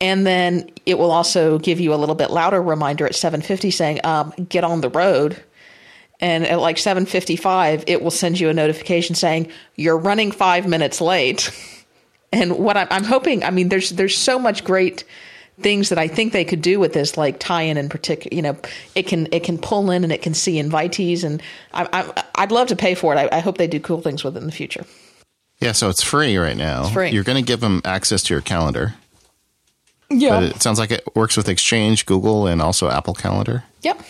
Speaker 1: and then it will also give you a little bit louder reminder at 750 saying um, get on the road and at like 755 it will send you a notification saying you're running five minutes late [laughs] and what I'm, I'm hoping i mean there's there's so much great things that i think they could do with this like tie in in particular you know it can it can pull in and it can see invitees and I, i'd love to pay for it I, I hope they do cool things with it in the future
Speaker 2: yeah, so it's free right now. It's
Speaker 1: free.
Speaker 2: You're going to give them access to your calendar.
Speaker 1: Yeah
Speaker 2: But it sounds like it works with Exchange, Google, and also Apple Calendar.
Speaker 1: yep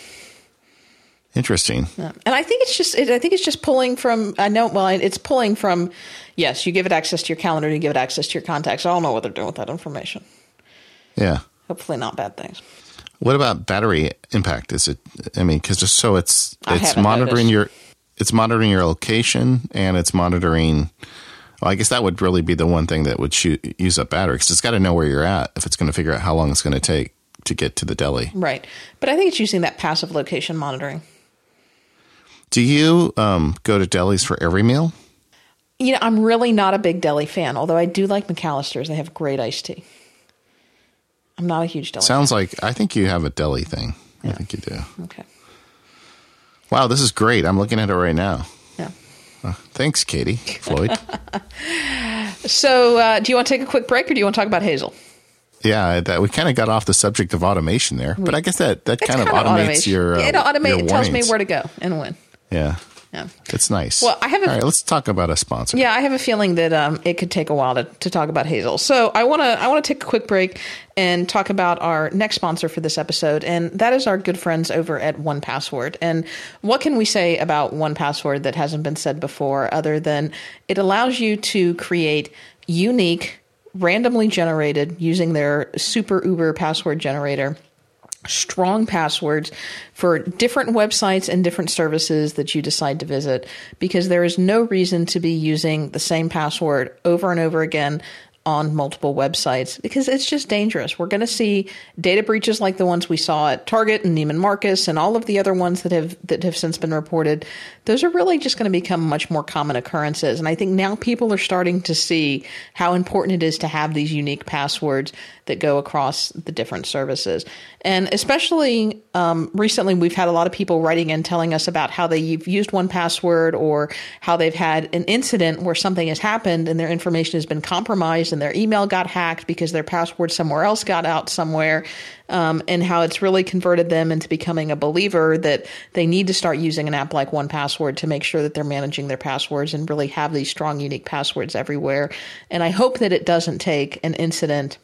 Speaker 2: Interesting.
Speaker 1: Yeah. And I think it's just, it, I think it's just pulling from, I know, well, it's pulling from, yes, you give it access to your calendar, you give it access to your contacts. I don't know what they're doing with that information.
Speaker 2: Yeah.
Speaker 1: Hopefully not bad things.
Speaker 2: What about battery impact? Is it? I mean, because just so it's
Speaker 1: I
Speaker 2: it's monitoring
Speaker 1: noticed.
Speaker 2: your it's monitoring your location and it's monitoring. Well, I guess that would really be the one thing that would shoot, use up battery because it's got to know where you're at if it's going to figure out how long it's going to take to get to the deli.
Speaker 1: Right. But I think it's using that passive location monitoring.
Speaker 2: Do you um, go to delis for every meal?
Speaker 1: You know, I'm really not a big deli fan, although I do like McAllister's. They have great iced tea. I'm not a huge deli.
Speaker 2: Sounds like I think you have a deli thing. I think you do.
Speaker 1: Okay.
Speaker 2: Wow, this is great. I'm looking at it right now.
Speaker 1: Yeah.
Speaker 2: Thanks, Katie Floyd. [laughs]
Speaker 1: So, uh, do you want to take a quick break or do you want to talk about Hazel?
Speaker 2: yeah, that we kind of got off the subject of automation there, but I guess that that kind of automates
Speaker 1: automation.
Speaker 2: your. Uh,
Speaker 1: it automates. It tells me where to go and when.
Speaker 2: Yeah,
Speaker 1: Yeah.
Speaker 2: it's nice.
Speaker 1: Well, I have a-
Speaker 2: All right, let's talk about a sponsor.
Speaker 1: Yeah, I have a feeling that um, it could take a while to, to talk about Hazel. So I want to I want to take a quick break and talk about our next sponsor for this episode, and that is our good friends over at 1Password. And what can we say about 1Password that hasn't been said before, other than it allows you to create unique, randomly generated using their super Uber password generator strong passwords for different websites and different services that you decide to visit because there is no reason to be using the same password over and over again on multiple websites because it's just dangerous. We're going to see data breaches like the ones we saw at Target and Neiman Marcus and all of the other ones that have that have since been reported. Those are really just going to become much more common occurrences and I think now people are starting to see how important it is to have these unique passwords that go across the different services. And especially um, recently, we've had a lot of people writing in telling us about how they've used 1Password or how they've had an incident where something has happened and their information has been compromised and and their email got hacked because their password somewhere else got out somewhere, um, and how it's really converted them into becoming a believer that they need to start using an app like 1Password to make sure that they're managing their passwords and really have these strong, unique passwords everywhere. And I hope that it doesn't take an incident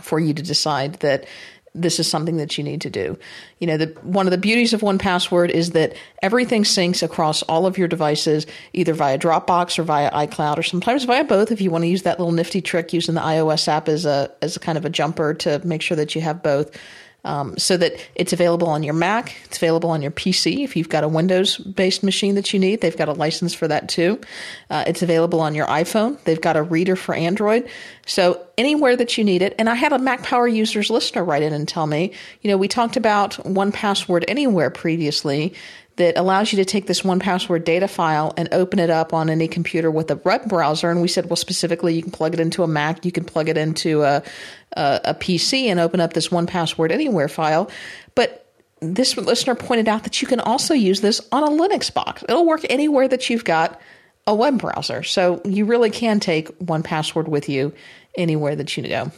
Speaker 1: for you to decide that this is something that you need to do. You know, the, one of the beauties of 1Password is that everything syncs across all of your devices, either via Dropbox or via iCloud, or sometimes via both. If you want to use that little nifty trick using the iOS app as a as a kind of a jumper to make sure that you have both um, so that it's available on your Mac, it's available on your PC. If you've got a Windows based machine that you need, they've got a license for that too. Uh, it's available on your iPhone. They've got a reader for Android. So anywhere that you need it. And I had a Mac Power users listener write in and tell me, you know, we talked about 1Password anywhere previously that allows you to take this 1Password data file and open it up on any computer with a web browser. And we said, well, specifically, you can plug it into a Mac, you can plug it into a, a, a PC and open up this 1Password anywhere file. But this listener pointed out that you can also use this on a Linux box. It'll work anywhere that you've got a web browser. So you really can take 1Password with you anywhere that you go.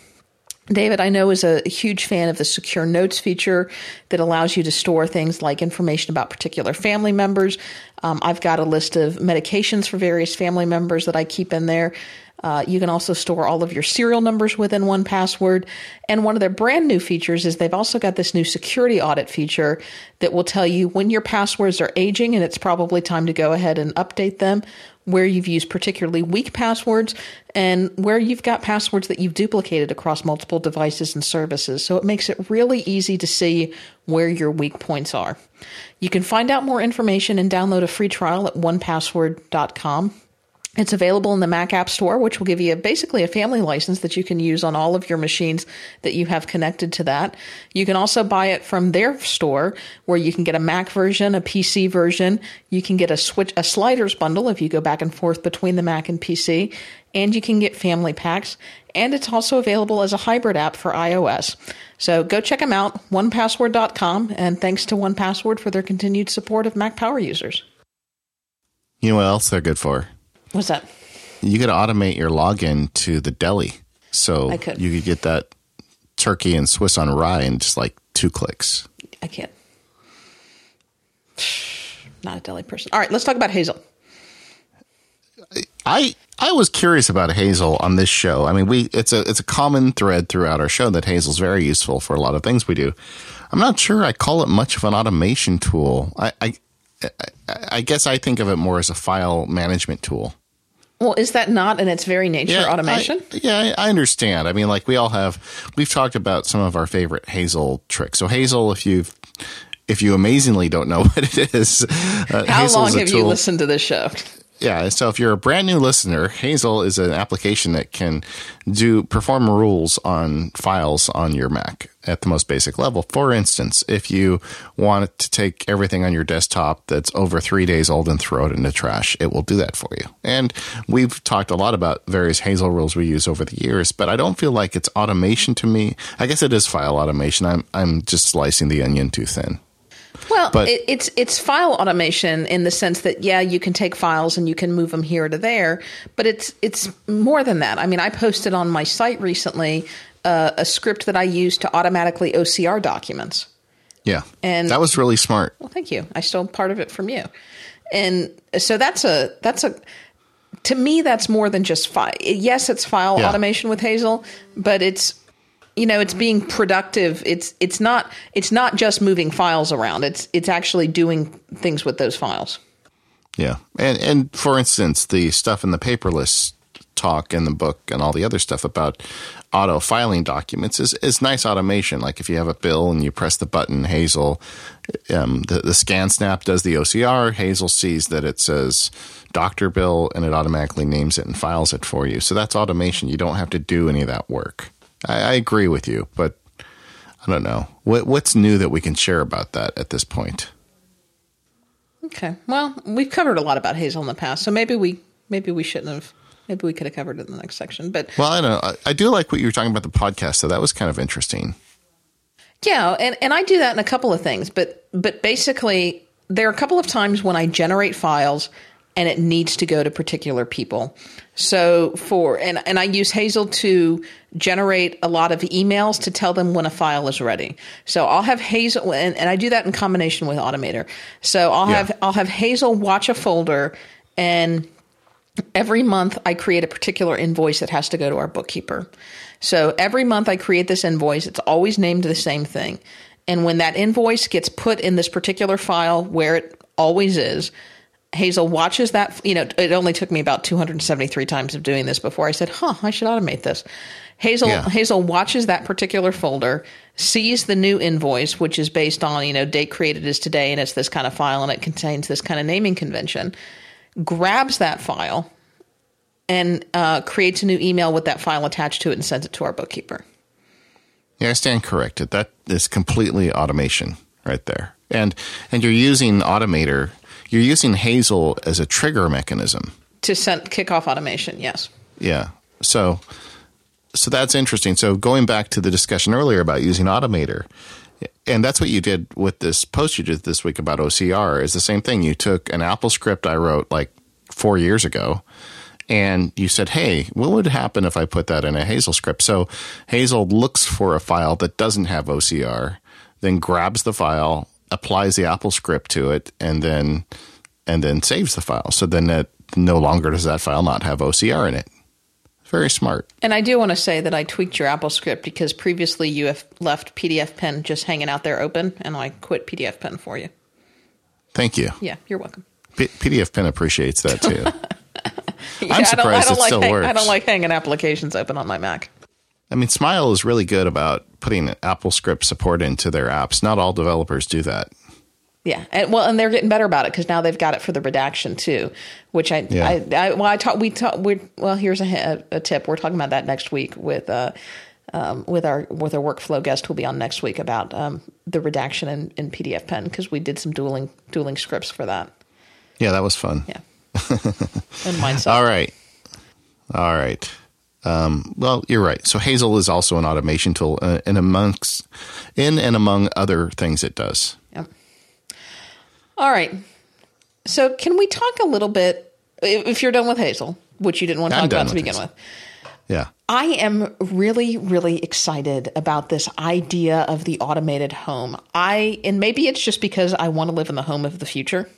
Speaker 1: David, I know, is a huge fan of the secure notes feature that allows you to store things like information about particular family members. Um, I've got a list of medications for various family members that I keep in there. Uh, you can also store all of your serial numbers within 1Password. And one of their brand new features is they've also got this new security audit feature that will tell you when your passwords are aging and it's probably time to go ahead and update them, where you've used particularly weak passwords, and where you've got passwords that you've duplicated across multiple devices and services. So it makes it really easy to see where your weak points are. You can find out more information and download a free trial at onepassword.com. It's available in the Mac App Store, which will give you basically a family license that you can use on all of your machines that you have connected to that. You can also buy it from their store, where you can get a Mac version, a PC version. You can get a switch, a sliders bundle if you go back and forth between the Mac and PC, and you can get family packs. And it's also available as a hybrid app for iOS. So go check them out, onepassword.com, and thanks to 1Password for their continued support of Mac Power users.
Speaker 2: You know what else they're good for?
Speaker 1: What's that?
Speaker 2: You could automate your login to the deli. So
Speaker 1: I could.
Speaker 2: you could get that turkey and Swiss on rye in just like two clicks.
Speaker 1: I can't. [sighs] Not a deli person. All right, let's talk about Hazel.
Speaker 2: I I was curious about Hazel on this show. I mean, we it's a it's a common thread throughout our show that Hazel's very useful for a lot of things we do. I'm not sure I call it much of an automation tool. I I, I guess I think of it more as a file management tool.
Speaker 1: Well, is that not in its very nature
Speaker 2: Yeah,
Speaker 1: automation?
Speaker 2: I, yeah, I understand. I mean, like we all have, we've talked about some of our favorite Hazel tricks. So Hazel, if you've, if you amazingly don't know [laughs] what it is, uh,
Speaker 1: How
Speaker 2: Hazel's
Speaker 1: long have you
Speaker 2: tool-
Speaker 1: listened to this show?
Speaker 2: Yeah, so if you're a brand new listener, Hazel is an application that can do perform rules on files on your Mac at the most basic level. For instance, if you want to take everything on your desktop that's over three days old and throw it in the trash, it will do that for you. And we've talked a lot about various Hazel rules we use over the years, but I don't feel like it's automation to me. I guess it is file automation. I'm I'm just slicing the onion too thin.
Speaker 1: Well,
Speaker 2: But-
Speaker 1: it, it's it's file automation in the sense that yeah, you can take files and you can move them here to there, but it's it's more than that. I mean, I posted on my site recently uh, a script that I use to automatically OCR documents.
Speaker 2: Yeah,
Speaker 1: And-
Speaker 2: that was really smart.
Speaker 1: Well, thank you. I stole part of it from you, and so that's a that's a to me that's more than just file. Yes, it's file
Speaker 2: Yeah.
Speaker 1: automation with Hazel, but it's you know it's being productive. It's it's not it's not just moving files around. It's it's actually doing things with those files.
Speaker 2: Yeah, and and for instance, the stuff in the paperless talk in the book and all the other stuff about auto filing documents is is nice automation. Like if you have a bill and you press the button, Hazel, um, the the ScanSnap does the OCR. Hazel sees that it says doctor bill and it automatically names it and files it for you. So that's automation. You don't have to do any of that work. I, I agree with you, but I don't know what what's new that we can share about that at this point.
Speaker 1: Okay. Well, we've covered a lot about Hazel in the past, so maybe we maybe we shouldn't have. Maybe we could have covered it in the next section, but
Speaker 2: Well, I don't know. I, I do like what you were talking about the podcast, so that was kind of interesting.
Speaker 1: Yeah, and, and I do that in a couple of things, but but basically there are a couple of times when I generate files and it needs to go to particular people. So for and and I use Hazel to generate a lot of emails to tell them when a file is ready. So I'll have Hazel and, and I do that in combination with Automator. So I'll
Speaker 2: Yeah.
Speaker 1: have I'll have Hazel watch a folder and every month I create a particular invoice that has to go to our bookkeeper. So every month I create this invoice. It's always named the same thing. And when that invoice gets put in this particular file where it always is, Hazel watches that. You know, it only took me about 273 times of doing this before I said, huh, I should automate this. Hazel,
Speaker 2: Yeah.
Speaker 1: Hazel watches that particular folder, sees the new invoice, which is based on, you know, date created is today and it's this kind of file and it contains this kind of naming convention, grabs that file and uh, creates a new email with that file attached to it and sends it to our bookkeeper.
Speaker 2: Yeah, I stand corrected. That is completely automation right there. And and you're using Automator, you're using Hazel as a trigger mechanism.
Speaker 1: To send kick off automation, yes.
Speaker 2: Yeah. So so that's interesting. So going back to the discussion earlier about using Automator, and that's what you did with this post you did this week about OCR is the same thing. You took an AppleScript I wrote like four years ago and you said, Hey, what would happen if I put that in a Hazel script? So Hazel looks for a file that doesn't have OCR, then grabs the file, applies the AppleScript to it, and then and then saves the file. So then it no longer does that file not have OCR in it. Very smart.
Speaker 1: And I do want to say that I tweaked your Apple script because previously you have left PDFpen just hanging out there open, and I quit PDFpen for you.
Speaker 2: Thank you.
Speaker 1: Yeah, you're welcome.
Speaker 2: P- PDFpen appreciates that too. [laughs]
Speaker 1: Yeah, I don't, I
Speaker 2: surprised
Speaker 1: don't
Speaker 2: it
Speaker 1: like
Speaker 2: still
Speaker 1: hang- I don't like hanging applications open on my Mac.
Speaker 2: I mean, Smile is really good about putting AppleScript support into their apps. Not all developers do that.
Speaker 1: Yeah, and well, and they're getting better about it because now they've got it for the redaction too, which I,
Speaker 2: Yeah.
Speaker 1: I, I well, I talk, we talk, we well, here's a, a, tip. We're talking about that next week with, uh, um, with our with our workflow guest who'll be on next week about um, the redaction in, in PDFpen because we did some dueling dueling scripts for that.
Speaker 2: Yeah, that was fun.
Speaker 1: Yeah, [laughs] and mindset.
Speaker 2: All right. All right. Um, well, you're right. So Hazel is also an automation tool, uh, and amongst in and among other things it does.
Speaker 1: Yep. All right. So, can we talk a little bit? If you're done with Hazel, which you didn't want to
Speaker 2: I'm
Speaker 1: talk about to begin
Speaker 2: Hazel.
Speaker 1: with,
Speaker 2: Yeah.
Speaker 1: I am really, really excited about this idea of the automated home. I and maybe it's just because I want to live in the home of the future.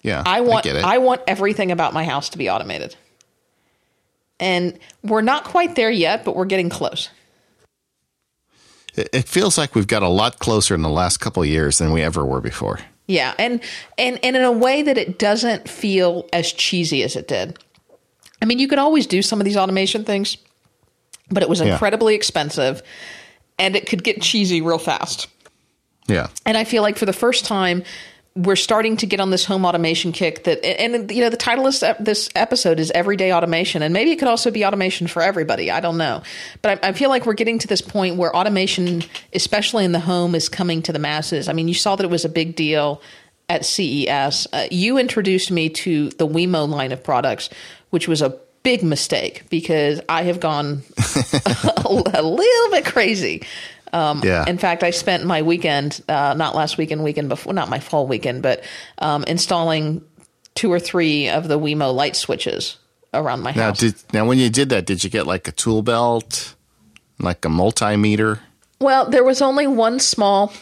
Speaker 2: Yeah.
Speaker 1: I want
Speaker 2: it.
Speaker 1: I want everything about my house to be automated. And we're not quite there yet, but we're getting close.
Speaker 2: it, feels like we've got a lot closer in the last couple of years than we ever were before.
Speaker 1: Yeah, and and and in a way that it doesn't feel as cheesy as it did. I mean, you could always do some of these automation things, but it was
Speaker 2: Yeah.
Speaker 1: incredibly expensive and it could get cheesy real fast.
Speaker 2: Yeah.
Speaker 1: And I feel like for the first time, we're starting to get on this home automation kick that, and you know, the title of this episode is Everyday Automation. And maybe it could also be automation for everybody. I don't know. But I, I feel like we're getting to this point where automation, especially in the home, is coming to the masses. I mean, you saw that it was a big deal at CES. Uh, you introduced me to the Wemo line of products, which was a big mistake because I have gone [laughs] a little bit crazy. Um,
Speaker 2: Yeah.
Speaker 1: In fact, I spent my weekend, uh, not last weekend, weekend before, not my fall weekend, but um, installing two or three of the Wemo light switches around my
Speaker 2: Now,
Speaker 1: house.
Speaker 2: did now when you did that, did you get like a tool belt, like a multimeter?
Speaker 1: well, there was only one small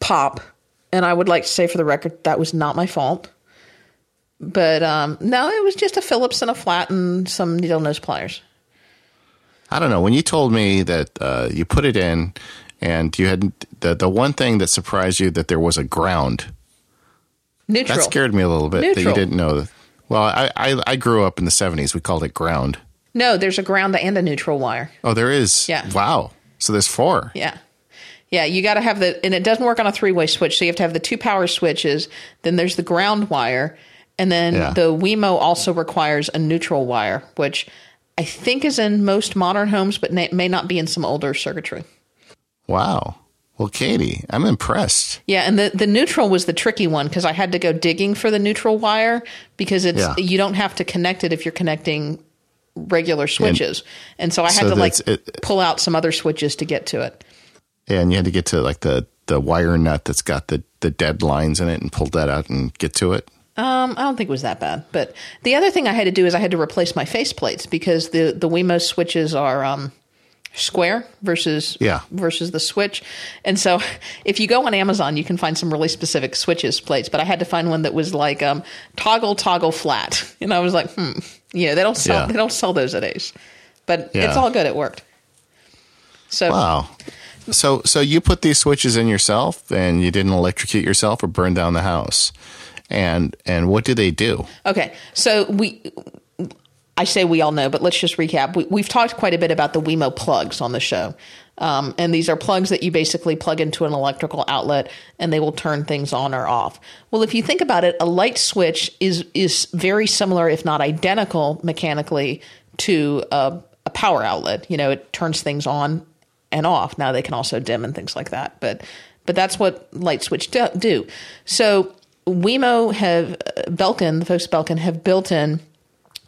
Speaker 1: pop, and I would like to say for the record that was not my fault. But um, no, it was just a Phillips and a flat and some needle nose pliers.
Speaker 2: I don't know. When you told me that uh, you put it in, and you had the the one thing that surprised you that there was a ground
Speaker 1: Neutral.
Speaker 2: that scared me a little bit that
Speaker 1: Neutral.
Speaker 2: you didn't know. That, well, I, I I grew up in the '70s. We called it ground.
Speaker 1: No, there's a ground and a neutral wire.
Speaker 2: Oh, there is.
Speaker 1: Yeah.
Speaker 2: Wow. So there's four.
Speaker 1: Yeah. Yeah, you got to have the, and it doesn't work on a three way switch. So you have to have the two power switches. Then there's the ground wire. And then
Speaker 2: Yeah.
Speaker 1: the Wemo also requires a neutral wire, which I think is in most modern homes, but may not be in some older circuitry.
Speaker 2: Wow. Well, Katie, I'm impressed.
Speaker 1: Yeah, and the, the neutral was the tricky one because I had to go digging for the neutral wire because it's
Speaker 2: Yeah.
Speaker 1: you don't have to connect it if you're connecting regular switches. And so I had
Speaker 2: So
Speaker 1: to like
Speaker 2: it-
Speaker 1: pull out some other switches to get to it.
Speaker 2: Yeah, And you had to get to like the the wire nut that's got the the dead lines in it and pull that out and get to it.
Speaker 1: Um, I don't think it was that bad. But the other thing I had to do is I had to replace my faceplates because the the Wemo switches are um, square versus
Speaker 2: Yeah.
Speaker 1: versus the switch. And so [laughs] if you go on Amazon, you can find some really specific switches plates. But I had to find one that was like um, toggle toggle flat, [laughs] and I was like, hmm, yeah, they don't sell
Speaker 2: Yeah.
Speaker 1: they don't sell those at Ace. But
Speaker 2: Yeah.
Speaker 1: it's all good. It worked. So
Speaker 2: Wow. So so you put these switches in yourself and you didn't electrocute yourself or burn down the house. And and what do they do?
Speaker 1: Okay, so we, I say we all know, but let's just recap. We, we've talked quite a bit about the Wemo plugs on the show. Um, and these are plugs that you basically plug into an electrical outlet and they will turn things on or off. Well, if you think about it, a light switch is, is very similar, if not identical mechanically to a, a power outlet. You know, it turns things on and off. Now they can also dim and things like that, but but that's what light switch do. do. So Wemo have Belkin, the folks at Belkin have built in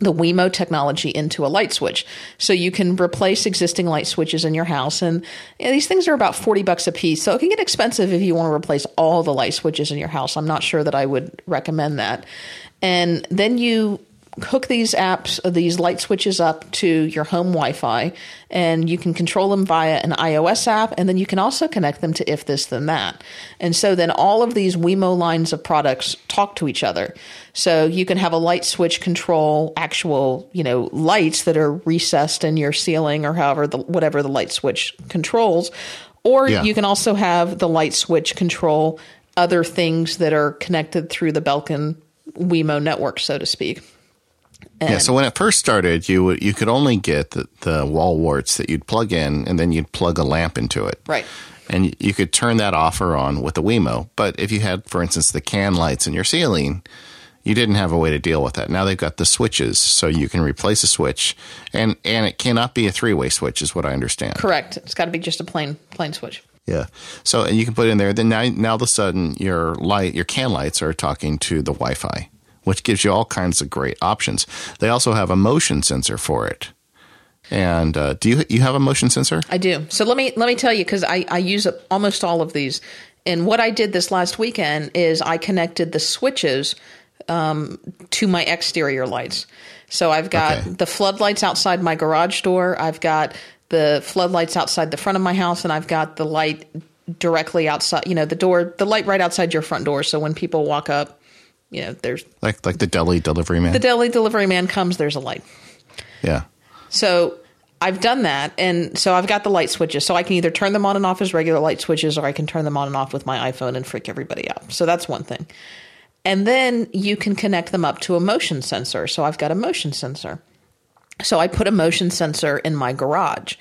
Speaker 1: the Wemo technology into a light switch. So you can replace existing light switches in your house. And you know, these things are about 40 bucks a piece. So it can get expensive if you want to replace all the light switches in your house. I'm not sure that I would recommend that. And then you hook these apps, uh, these light switches up to your home Wi-Fi, and you can control them via an iOS app, and then you can also connect them to if this then that. And so then all of these Wemo lines of products talk to each other. So you can have a light switch control actual, you know, lights that are recessed in your ceiling or however the whatever the light switch controls, or
Speaker 2: Yeah.
Speaker 1: you can also have the light switch control other things that are connected through the Belkin Wemo network, so to speak.
Speaker 2: Yeah, so when it first started, you you could only get the, the wall warts that you'd plug in and then you'd plug a lamp into it.
Speaker 1: Right.
Speaker 2: And you could turn that off or on with the Wemo. But if you had, for instance, the can lights in your ceiling, you didn't have a way to deal with that. Now they've got the switches, so you can replace a switch, and and it cannot be a three way switch, is what I understand.
Speaker 1: Correct. It's got to be just a plain plain switch.
Speaker 2: Yeah. So and you can put it in there. Then now, now all of a sudden, your light, your can lights are talking to the Wi-Fi, which gives you all kinds of great options. They also have a motion sensor for it. And uh, do you you have a motion sensor?
Speaker 1: I do. So let me let me tell you because I I use almost all of these. And what I did this last weekend is I connected the switches um, to my exterior lights. So I've got
Speaker 2: Okay.
Speaker 1: the floodlights outside my garage door. I've got the floodlights outside the front of my house, and I've got the light directly outside. You know, the door, the light right outside your front door. So when people walk up, you know, there's
Speaker 2: Like like the deli delivery man.
Speaker 1: the deli delivery man comes. There's a light.
Speaker 2: yeah.
Speaker 1: So I've done that. And so I've got the light switches. So I can either turn them on and off as regular light switches or I can turn them on and off with my iPhone and freak everybody out. So that's one thing. And then you can connect them up to a motion sensor. So I've got a motion sensor. So I put a motion sensor in my garage.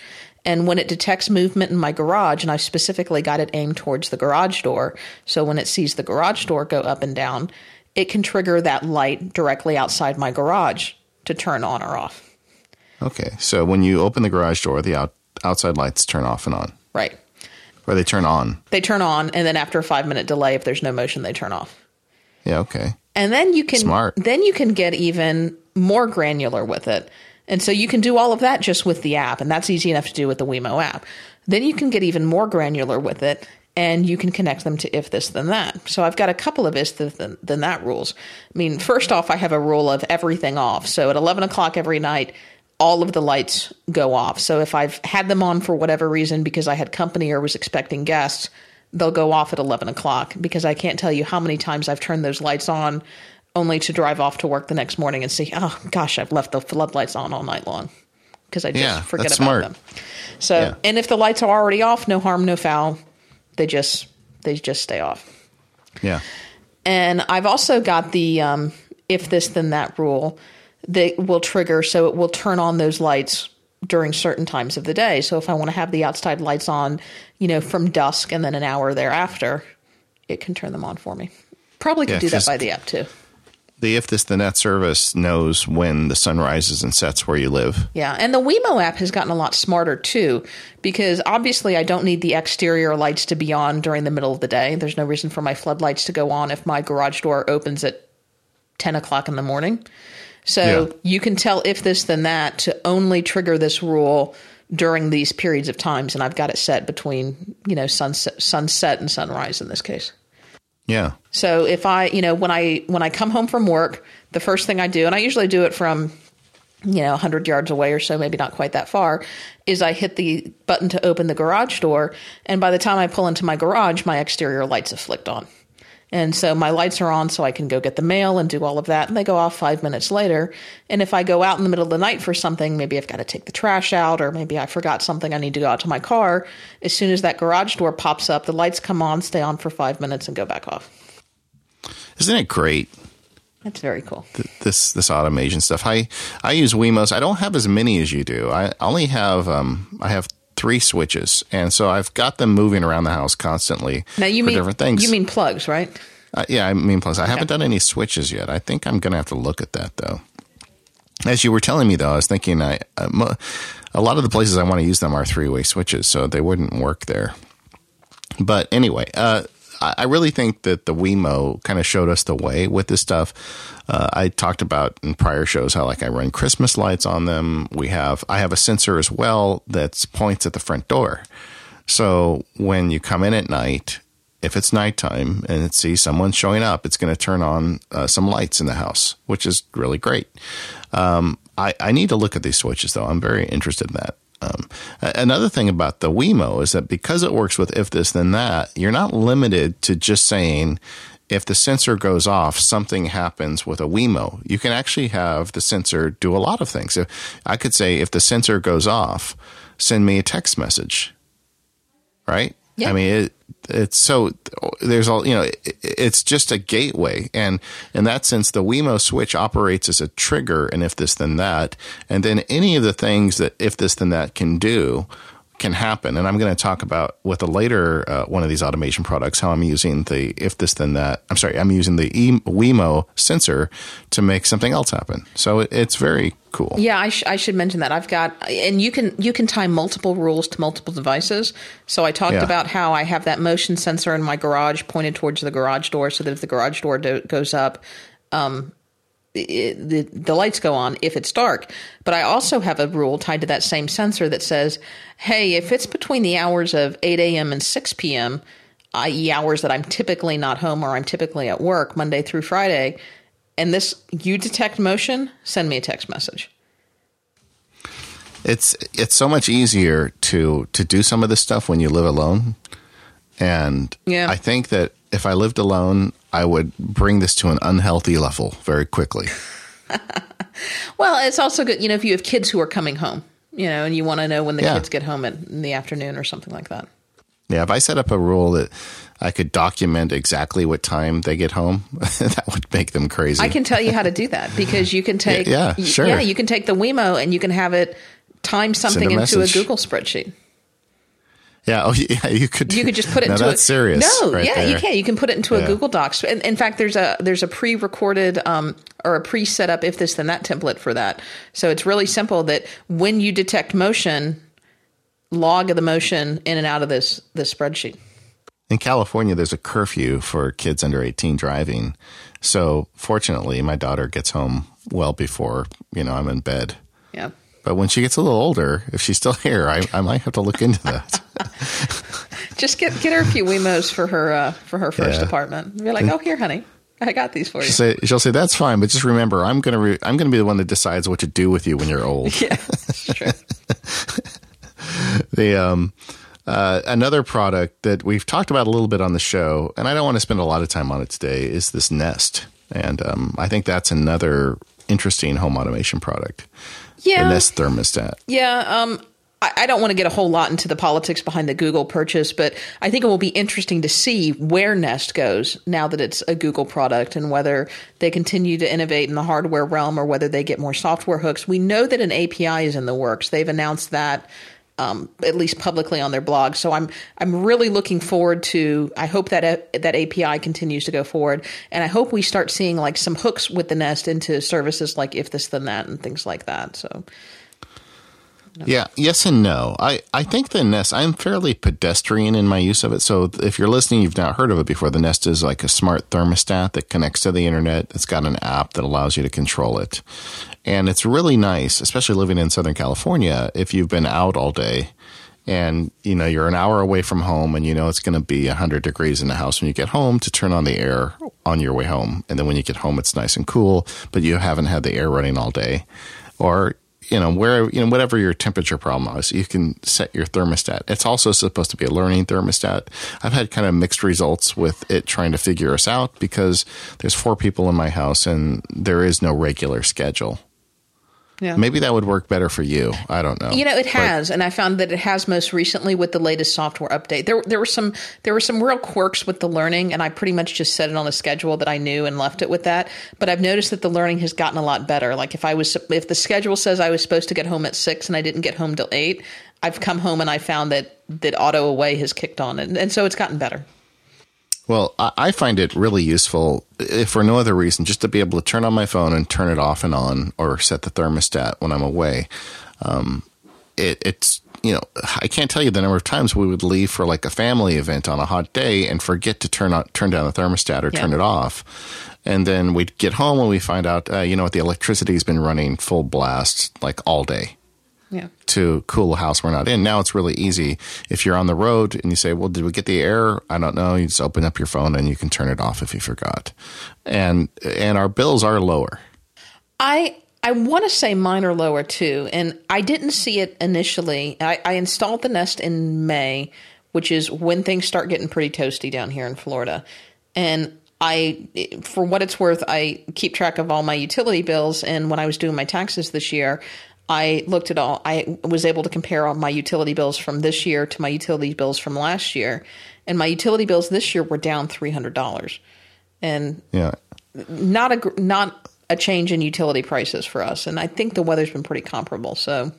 Speaker 1: And when it detects movement in my garage, and I specifically got it aimed towards the garage door, so when it sees the garage door go up and down, it can trigger that light directly outside my garage to turn on or off.
Speaker 2: Okay. So when you open the garage door, the out, outside lights turn off and on,
Speaker 1: Right.
Speaker 2: or they turn on.
Speaker 1: They turn on, and then after a five minute delay, if there's no motion, they turn off.
Speaker 2: Yeah. Okay.
Speaker 1: And then you can
Speaker 2: Smart.
Speaker 1: then you can get even more granular with it. And so you can do all of that just with the app, and that's easy enough to do with the Wemo app. Then you can get even more granular with it, and you can connect them to if this then that. So I've got a couple of if this then, then that rules. I mean, first off, I have a rule of everything off. So at eleven o'clock every night, all of the lights go off. So if I've had them on for whatever reason because I had company or was expecting guests, they'll go off at 11 o'clock because I can't tell you how many times I've turned those lights on only to drive off to work the next morning and see, oh gosh, I've left the floodlights on all night long because I just
Speaker 2: Yeah,
Speaker 1: forget
Speaker 2: that's
Speaker 1: about
Speaker 2: smart.
Speaker 1: them. So,
Speaker 2: Yeah.
Speaker 1: and if the lights are already off, no harm, no foul. They just they just stay off.
Speaker 2: Yeah.
Speaker 1: And I've also got the um, if this then that rule that will trigger, so it will turn on those lights during certain times of the day. So if I want to have the outside lights on, you know, from dusk and then an hour thereafter, it can turn them on for me. Probably could
Speaker 2: Yeah,
Speaker 1: do that by the app too.
Speaker 2: The if this then that service knows when the sun rises and sets where you live.
Speaker 1: Yeah, and the Wemo app has gotten a lot smarter too, because obviously I don't need the exterior lights to be on during the middle of the day. There's no reason for my floodlights to go on if my garage door opens at 10 o'clock in the morning. So
Speaker 2: Yeah.
Speaker 1: you can tell if this then that to only trigger this rule during these periods of times, and I've got it set between you know sunset, sunset and sunrise in this case.
Speaker 2: Yeah.
Speaker 1: So if I, you know, when I when I come home from work, the first thing I do, and I usually do it from, you know, 100 yards away or so, maybe not quite that far, is I hit the button to open the garage door, and by the time I pull into my garage, my exterior lights have flicked on. And so my lights are on so I can go get the mail and do all of that. And they go off five minutes later. And if I go out in the middle of the night for something, maybe I've got to take the trash out or maybe I forgot something I need to go out to my car. As soon as that garage door pops up, the lights come on, stay on for five minutes and go back off.
Speaker 2: Isn't it great?
Speaker 1: That's very cool.
Speaker 2: This this automation stuff. I I use Wemos. I don't have as many as you do. I only have um I have three switches, and so I've got them moving around the house constantly.
Speaker 1: Now you
Speaker 2: for
Speaker 1: mean
Speaker 2: different things.
Speaker 1: You mean plugs, right?
Speaker 2: Uh, yeah, I mean plugs. I haven't done any switches yet. I think I'm going to have to look at that though. As you were telling me though, I was thinking I uh, mo- a lot of the places I want to use them are three way switches, so they wouldn't work there. But anyway, uh, I really think that the Wemo kind of showed us the way with this stuff. Uh, I talked about in prior shows how like I run Christmas lights on them. We have I have a sensor as well that points at the front door. So when you come in at night, if it's nighttime and it sees someone showing up, it's going to turn on uh, some lights in the house, which is really great. Um, I, I need to look at these switches though. I'm very interested in that. Um, another thing about the Wemo is that because it works with if this then that, you're not limited to just saying if the sensor goes off, something happens with a Wemo. You can actually have the sensor do a lot of things. So I could say if the sensor goes off, send me a text message. Right?
Speaker 1: Yeah.
Speaker 2: I mean, it, it's so there's all you know. It, it's just a gateway, and in that sense, the Wemo switch operates as a trigger, and if this then that, and then any of the things that if this then that can do can happen. And I'm going to talk about with a later uh, one of these automation products how I'm using the if this then that. I'm sorry, I'm using the e- Wemo sensor to make something else happen. So it, it's very cool.
Speaker 1: Yeah, I, sh- I should mention that I've got, and you can you can tie multiple rules to multiple devices. So I talked
Speaker 2: Yeah.
Speaker 1: about how I have that motion sensor in my garage pointed towards the garage door, so that if the garage door do- goes up, um, it, the the lights go on if it's dark. But I also have a rule tied to that same sensor that says, hey, if it's between the hours of eight a.m. and six p.m., i.e., hours that I'm typically not home or I'm typically at work Monday through Friday, and this you detect motion, send me a text message.
Speaker 2: it's it's so much easier to to do some of this stuff when you live alone and
Speaker 1: Yeah.
Speaker 2: i think that if i lived alone i would bring this to an unhealthy level very quickly [laughs]
Speaker 1: Well, it's also good, you know, if you have kids who are coming home, you know, and you want to know when the
Speaker 2: Yeah.
Speaker 1: kids get home in the afternoon or something like that.
Speaker 2: yeah if i set up a rule that i could document exactly what time they get home [laughs] that would make them crazy
Speaker 1: I can tell you how to do that because you can [laughs] take,
Speaker 2: Yeah,
Speaker 1: y-
Speaker 2: sure.
Speaker 1: yeah, you can take the Wemo and you can have it time something
Speaker 2: a
Speaker 1: into a. Google spreadsheet.
Speaker 2: Yeah oh [laughs] yeah you could
Speaker 1: You could just put it into
Speaker 2: that's
Speaker 1: a
Speaker 2: serious
Speaker 1: No,
Speaker 2: right
Speaker 1: yeah, you
Speaker 2: there.
Speaker 1: can. You can put it into a Google Docs. In, in fact, there's a there's a pre-recorded um, or a pre-set up if this then that template for that. So it's really simple. That when you detect motion, log of the motion in and out of this this spreadsheet.
Speaker 2: In California, there's a curfew for kids under 18 driving. So fortunately, my daughter gets home well before, you know, I'm in bed.
Speaker 1: Yeah.
Speaker 2: But when she gets a little older, if she's still [laughs] here, I, I might have to look into that. [laughs]
Speaker 1: Just get get her a few Wemos for her uh, for her first
Speaker 2: Yeah.
Speaker 1: apartment. Be like, oh, here, honey, I got these for you.
Speaker 2: She'll say, she'll say, that's fine, but just remember, I'm going to, re- I'm to be the one that decides what to do with you when you're old. [laughs]
Speaker 1: yeah, that's true.
Speaker 2: the um uh, another product that we've talked about a little bit on the show, and I don't want to spend a lot of time on it today, is this Nest, and um, I think that's another interesting home automation product.
Speaker 1: Yeah,
Speaker 2: The Nest thermostat.
Speaker 1: Yeah, um, I, I don't want to get a whole lot into the politics behind the Google purchase, but I think it will be interesting to see where Nest goes now that it's a Google product and whether they continue to innovate in the hardware realm or whether they get more software hooks. We know that an API is in the works. They've announced that. Um, at least publicly on their blog, so I'm I'm really looking forward to. I hope that a, that API continues to go forward, and I hope we start seeing like some hooks with the Nest into services like if this then that and things like that. So
Speaker 2: Yeah, yes and no. I, I think the Nest, I'm fairly pedestrian in my use of it. So if you're listening, you've not heard of it before. The Nest is like a smart thermostat that connects to the internet. It's got an app that allows you to control it. And it's really nice, especially living in Southern California, if you've been out all day and you know you're an hour away from home and you know it's going to be 100 degrees in the house when you get home to turn on the air on your way home and then when you get home it's nice and cool but you haven't had the air running all day or you know where you know whatever your temperature problem is you can set your thermostat. It's also supposed to be a learning thermostat. I've had kind of mixed results with it trying to figure us out because there's four people in my house and there is no regular schedule
Speaker 1: Yeah.
Speaker 2: maybe that would work better for you i don't know
Speaker 1: You know, it
Speaker 2: But-
Speaker 1: has, and I found that it has most recently with the latest software update. There, there were some, there were some real quirks with the learning, and I pretty much just set it on a schedule that I knew and left it with that. But I've noticed that the learning has gotten a lot better. Like if I was, if the schedule says I was supposed to get home at six and I didn't get home till eight, I've come home and I found that that auto away has kicked on, and, and so it's gotten better.
Speaker 2: Well, I find it really useful, if for no other reason, just to be able to turn on my phone and turn it off and on, or set the thermostat when I'm away. Um, it, it's you know I can't tell you the number of times we would leave for like a family event on a hot day and forget to turn on turn down the thermostat or turn it off, and then we'd get home and we find out uh, you know what the electricity's been running full blast like all day
Speaker 1: Yeah.
Speaker 2: to cool a house we're not in. Now it's really easy. If you're on the road and you say, "Well, did we get the air?" I don't know. You just open up your phone and you can turn it off if you forgot. And and our bills are lower.
Speaker 1: I I want to say mine are lower too, and I didn't see it initially. I, I installed the Nest in May, which is when things start getting pretty toasty down here in Florida, and I, for what it's worth, I keep track of all my utility bills. And when I was doing my taxes this year, I looked at all. I was able to compare all my utility bills from this year to my utility bills from last year, and my utility bills this year were down three hundred dollars, and
Speaker 2: Yeah.
Speaker 1: not a not a change in utility prices for us, and I think the weather's been pretty comparable. So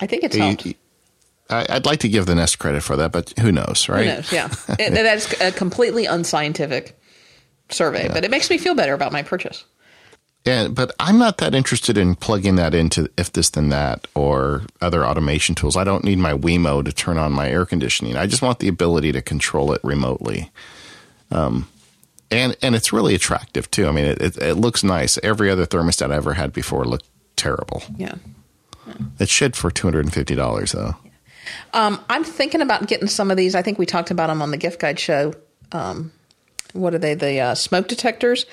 Speaker 1: I think it's helped.
Speaker 2: I'd like to give the Nest credit for that, but who knows, right?
Speaker 1: Who knows? Yeah, [laughs] that's a completely unscientific survey, but it makes me feel better about my purchase.
Speaker 2: Yeah, but I'm not that interested in plugging that into if this then that or other automation tools. I don't need my Wemo to turn on my air conditioning. I just want the ability to control it remotely. Um, and and it's really attractive too. I mean, it, it, it looks nice. Every other thermostat I ever had before looked terrible.
Speaker 1: Yeah.
Speaker 2: It should for two hundred and fifty dollars though.
Speaker 1: Um, I'm thinking about getting some of these. I think we talked about them on the gift guide show. Um, what are they? The uh, smoke detectors.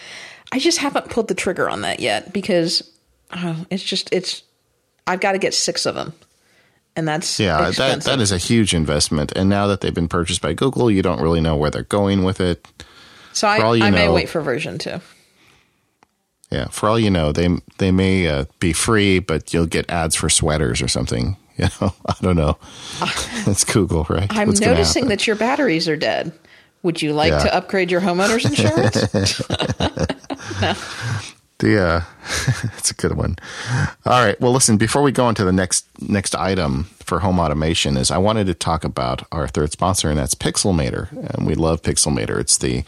Speaker 1: I just haven't pulled the trigger on that yet because it's just it's. I've got to get six of them, and that's
Speaker 2: Yeah, that that is a huge investment. And now that they've been purchased by Google, you don't really know where they're going with it.
Speaker 1: So I,
Speaker 2: for all you
Speaker 1: I may wait for version two.
Speaker 2: Yeah, for all you know, they they may uh, be free, but you'll get ads for sweaters or something. [laughs] You know, I don't know. [laughs] It's Google, right?
Speaker 1: I'm
Speaker 2: What's
Speaker 1: noticing that your batteries are dead. Would you like
Speaker 2: Yeah.
Speaker 1: to upgrade your homeowner's insurance? [laughs] [laughs]
Speaker 2: the uh, [laughs] it's a good one. All right. Well, listen. Before we go into the next next item for home automation, is I wanted to talk about our third sponsor, and that's Pixelmator. And we love Pixelmator. It's the,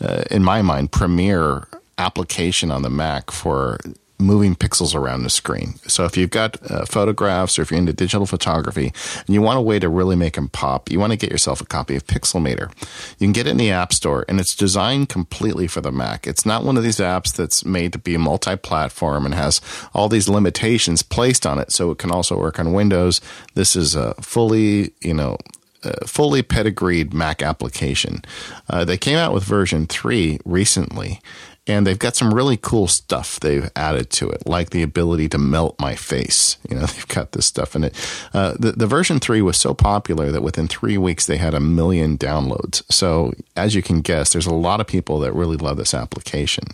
Speaker 2: uh, in my mind, premier application on the Mac for moving pixels around the screen. So if you've got uh, photographs or if you're into digital photography and you want a way to really make them pop, you want to get yourself a copy of Pixelmator. You can get it in the App Store and it's designed completely for the Mac. It's not one of these apps that's made to be multi-platform and has all these limitations placed on it so it can also work on Windows. This is a fully, you know, uh, fully pedigreed Mac application. Uh, they came out with version 3 recently, and they've got some really cool stuff they've added to it, like the ability to melt my face. [laughs] You know, they've got this stuff in it. Uh, the, the version 3 was so popular that within three weeks they had a million downloads. So, as you can guess, there's a lot of people that really love this application.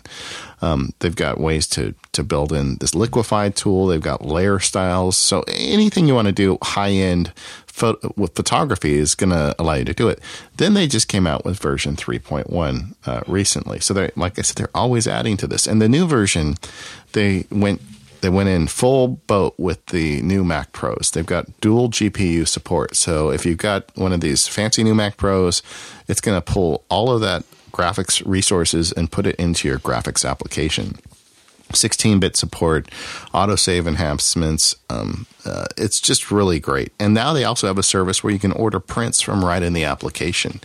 Speaker 2: Um, they've got ways to, to build in this liquefied tool. They've got layer styles. So anything you want to do high end with photography is going to allow you to do it. Then they just came out with version 3.1 uh, recently. So they're like I said, they're always adding to this. And the new version, they went they went in full boat with the new Mac Pros. They've got dual GPU support. So if you've got one of these fancy new Mac Pros, it's going to pull all of that graphics resources and put it into your graphics application. 16 bit support, autosave enhancements. Um, uh, it's just really great. And now they also have a service where you can order prints from right in the application.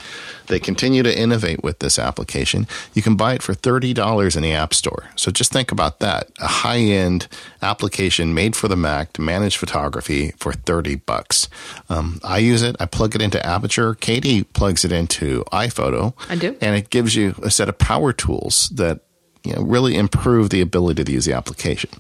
Speaker 2: They continue to innovate with this application. You can buy it for $30 in the App Store. So just think about that. A high end application made for the Mac to manage photography for 30 bucks. Um, I use it, I plug it into Aperture. Katie plugs it into iPhoto.
Speaker 1: I do.
Speaker 2: And it gives you a set of power tools that you know, really improve the ability to use the application.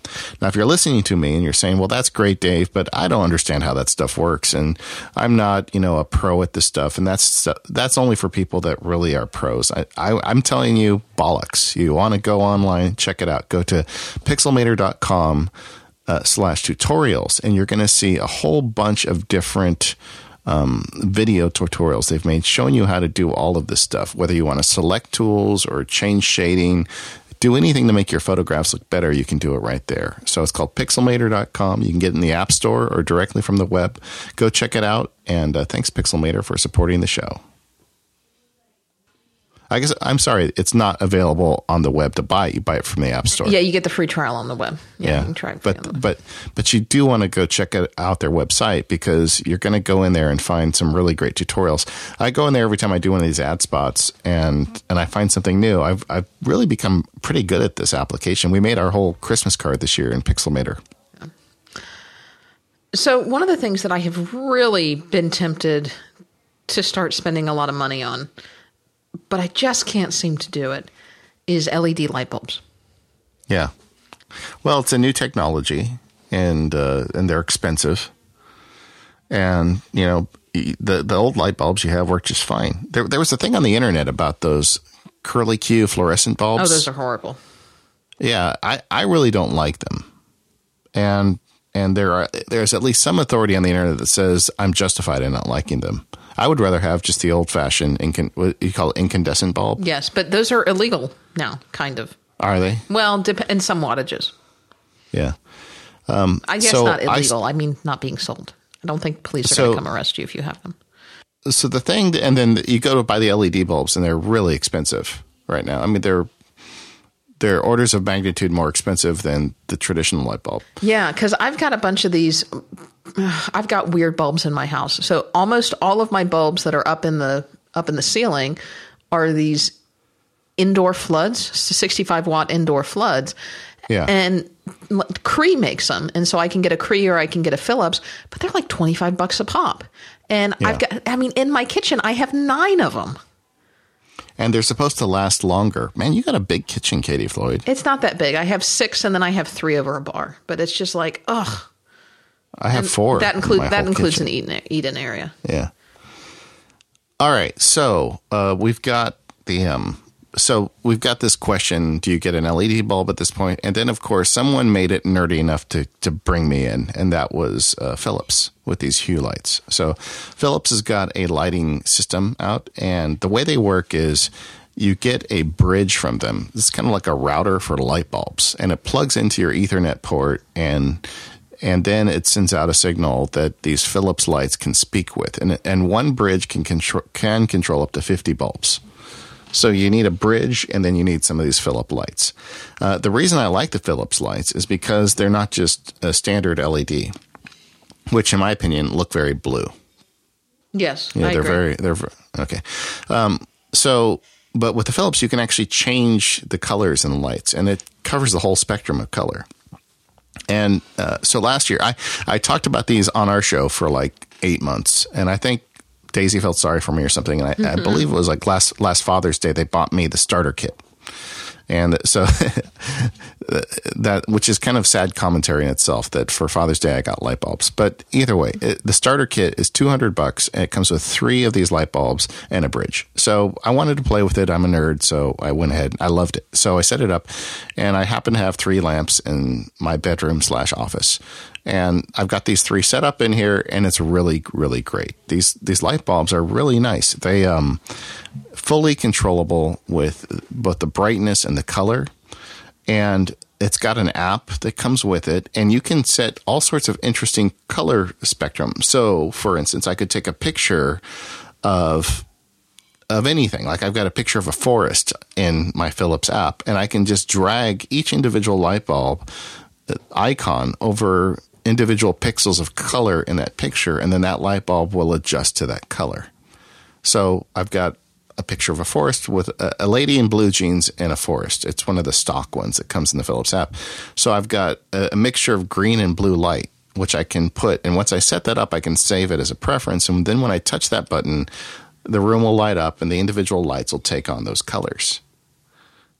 Speaker 2: Now, if you're listening to me and you're saying, well, that's great, Dave, but I don't understand how that stuff works. And I'm not, you know, a pro at this stuff. And that's, that's only for people that really are pros. I, I, am telling you, bollocks. You want to go online, check it out. Go to pixelmator.com uh, slash tutorials and you're going to see a whole bunch of different um, video tutorials they've made showing you how to do all of this stuff, whether you want to select tools or change shading, do anything to make your photographs look better, you can do it right there. So it's called pixelmator.com. You can get it in the App Store or directly from the web. Go check it out. And uh, thanks, Pixelmator, for supporting the show. I guess I'm sorry, it's not available on the web to buy. You buy it from the App Store.
Speaker 1: Yeah, you get the free trial on the web.
Speaker 2: Yeah, yeah. try but but but you do want to go check it out their website because you're going to go in there and find some really great tutorials. I go in there every time I do one of these ad spots and and I find something new. I've I've really become pretty good at this application. We made our whole Christmas card this year in Pixelmator.
Speaker 1: So one of the things that I have really been tempted to start spending a lot of money on but I just can't seem to do it, is LED light bulbs.
Speaker 2: Yeah. Well, it's a new technology and uh, and they're expensive. And, you know, the the old light bulbs you have work just fine. There there was a thing on the internet about those curly Q fluorescent bulbs.
Speaker 1: Oh, those are horrible.
Speaker 2: Yeah, I, I really don't like them. And and there are there's at least some authority on the internet that says I'm justified in not liking them. I would rather have just the old fashioned incand- what you call it incandescent bulb.
Speaker 1: Yes, but those are illegal now, kind of.
Speaker 2: Are they?
Speaker 1: Well, dep- in some wattages.
Speaker 2: Yeah.
Speaker 1: Um, I guess so not illegal. I, I, mean, not being sold. I don't think police are so, going to come arrest you if you have them.
Speaker 2: So the thing, and then you go to buy the LED bulbs, and they're really expensive right now. I mean, they're they're orders of magnitude more expensive than the traditional light bulb.
Speaker 1: Yeah, because I've got a bunch of these [sighs] I've got weird bulbs in my house. So almost all of my bulbs that are up in the up in the ceiling are these indoor floods, 65 watt indoor floods.
Speaker 2: Yeah.
Speaker 1: And Cree makes them. And so I can get a Cree or I can get a Philips, but they're like 25 bucks a pop. And yeah. I've got, I mean, in my kitchen, I have nine of them.
Speaker 2: And they're supposed to last longer. Man, you got a big kitchen, Katie Floyd.
Speaker 1: It's not that big. I have six and then I have three over a bar, but it's just like, ugh.
Speaker 2: I have and four.
Speaker 1: That includes that includes kitchen. an eating eating area.
Speaker 2: Yeah. All right, so uh, we've got the um, so we've got this question: Do you get an LED bulb at this point? And then, of course, someone made it nerdy enough to to bring me in, and that was uh, Philips with these Hue lights. So Philips has got a lighting system out, and the way they work is you get a bridge from them. It's kind of like a router for light bulbs, and it plugs into your Ethernet port, and and then it sends out a signal that these Philips lights can speak with, and and one bridge can control can control up to fifty bulbs. So you need a bridge, and then you need some of these Philips lights. Uh, the reason I like the Philips lights is because they're not just a standard LED, which, in my opinion, look very blue.
Speaker 1: Yes,
Speaker 2: yeah, they're
Speaker 1: agree.
Speaker 2: very they're okay. Um, so, but with the Philips, you can actually change the colors and the lights, and it covers the whole spectrum of color. And uh, so last year, I, I talked about these on our show for like eight months. And I think Daisy felt sorry for me or something. And I, mm-hmm. I believe it was like last, last Father's Day, they bought me the starter kit. And so [laughs] that, which is kind of sad commentary in itself that for Father's Day, I got light bulbs. But either way, it, the starter kit is 200 bucks and it comes with three of these light bulbs and a bridge. So I wanted to play with it. I'm a nerd. So I went ahead. I loved it. So I set it up and I happen to have three lamps in my bedroom slash office. And I've got these three set up in here and it's really, really great. These, these light bulbs are really nice. They, um, fully controllable with both the brightness and the color. And it's got an app that comes with it, and you can set all sorts of interesting color spectrum. So, for instance, I could take a picture of of anything. Like I've got a picture of a forest in my Philips app, and I can just drag each individual light bulb uh, icon over individual pixels of color in that picture, and then that light bulb will adjust to that color. So I've got a picture of a forest with a, a, lady in blue jeans in a forest. It's one of the stock ones that comes in the Philips app. So I've got a, a mixture of green and blue light, which I can put. And once I set that up, I can save it as a preference. And then when I touch that button, the room will light up and the individual lights will take on those colors.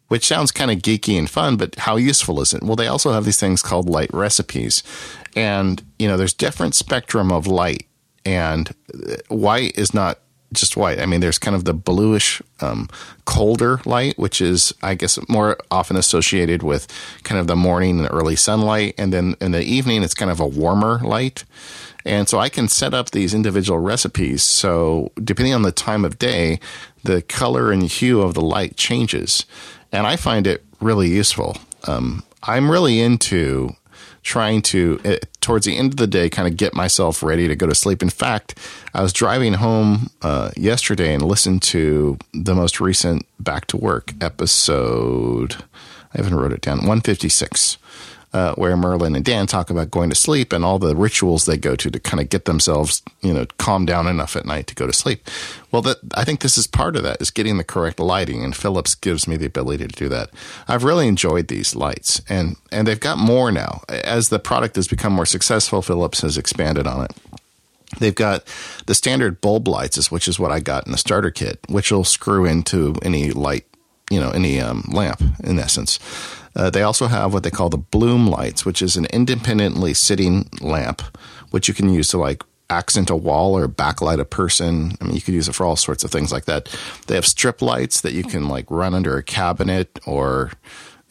Speaker 2: Which sounds kind of geeky and fun, but how useful is it? Well, they also have these things called light recipes. And, you know, there's different spectrum of light. And uh, white is not just white. I mean, there's kind of the bluish, um, colder light, which is, I guess, more often associated with kind of the morning and early sunlight. And then in the evening, it's kind of a warmer light. And so I can set up these individual recipes. So depending on the time of day, the color and hue of the light changes. And I find it really useful. Um, I'm really into trying to, uh, towards the end of the day, kind of get myself ready to go to sleep. In fact, I was driving home uh, yesterday and listened to the most recent Back to Work episode. I haven't wrote it down. 156 uh, where Merlin and Dan talk about going to sleep and all the rituals they go to to kind of get themselves, you know, calm down enough at night to go to sleep. Well, that I think this is part of that is getting the correct lighting, and Philips gives me the ability to do that. I've really enjoyed these lights, and and they've got more now as the product has become more successful. Philips has expanded on it. They've got the standard bulb lights, which is what I got in the starter kit, which will screw into any light, you know, any um, lamp in essence. Uh, they also have what they call the bloom lights, which is an independently sitting lamp, which you can use to like accent a wall or backlight a person. I mean, you could use it for all sorts of things like that. They have strip lights that you can like run under a cabinet or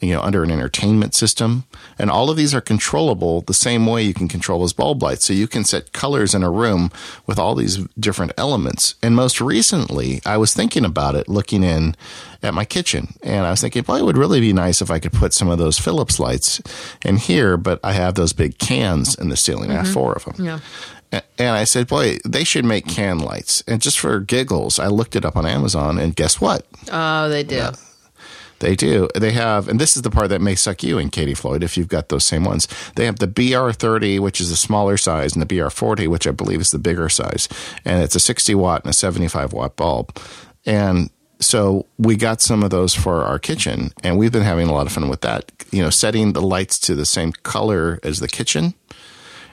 Speaker 2: you know, under an entertainment system. And all of these are controllable the same way you can control those bulb lights. So you can set colors in a room with all these different elements. And most recently, I was thinking about it looking in at my kitchen. And I was thinking, well, it would really be nice if I could put some of those Philips lights in here, but I have those big cans in the ceiling. Mm-hmm. I have mm-hmm. four of them.
Speaker 1: Yeah.
Speaker 2: And I said, boy, they should make can lights. And just for giggles, I looked it up on Amazon, and guess what?
Speaker 1: Oh, they do.
Speaker 2: Yeah. They do. They have, and this is the part that may suck you in, Katie Floyd, if you've got those same ones. They have the BR30, which is a smaller size, and the BR40, which I believe is the bigger size. And it's a 60 watt and a 75 watt bulb. And so we got some of those for our kitchen, and we've been having a lot of fun with that. You know, setting the lights to the same color as the kitchen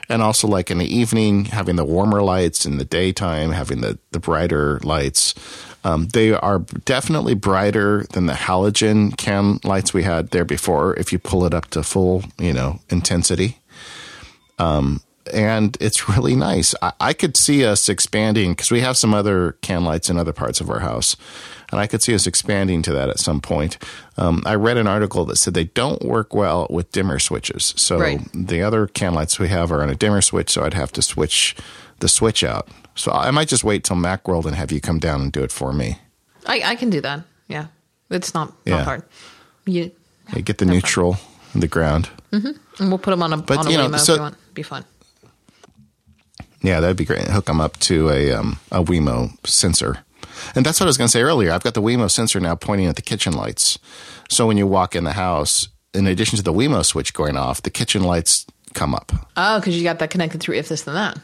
Speaker 2: and also like in the evening having the warmer lights in the daytime having the, the brighter lights um, they are definitely brighter than the halogen can lights we had there before. If you pull it up to full, you know, intensity. Um, and it's really nice. I, I could see us expanding because we have some other can lights in other parts of our house, and I could see us expanding to that at some point. Um, I read an article that said they don't work well with dimmer switches. So
Speaker 1: right.
Speaker 2: the other can lights we have are on a dimmer switch, so I'd have to switch the switch out. So I might just wait till Macworld and have you come down and do it for me.
Speaker 1: I, I can do that. Yeah, it's not yeah. not hard. You,
Speaker 2: yeah, get the neutral in the ground,
Speaker 1: mm-hmm. and we'll put them on a but, on a you know, Wemo so, if you want. Be fun.
Speaker 2: Yeah, that'd be great. Hook them up to a um, a Wemo sensor, and that's what I was going to say earlier. I've got the Wemo sensor now pointing at the kitchen lights, so when you walk in the house, in addition to the Wemo switch going off, the kitchen lights come up.
Speaker 1: Oh, because you got that connected through if this then that.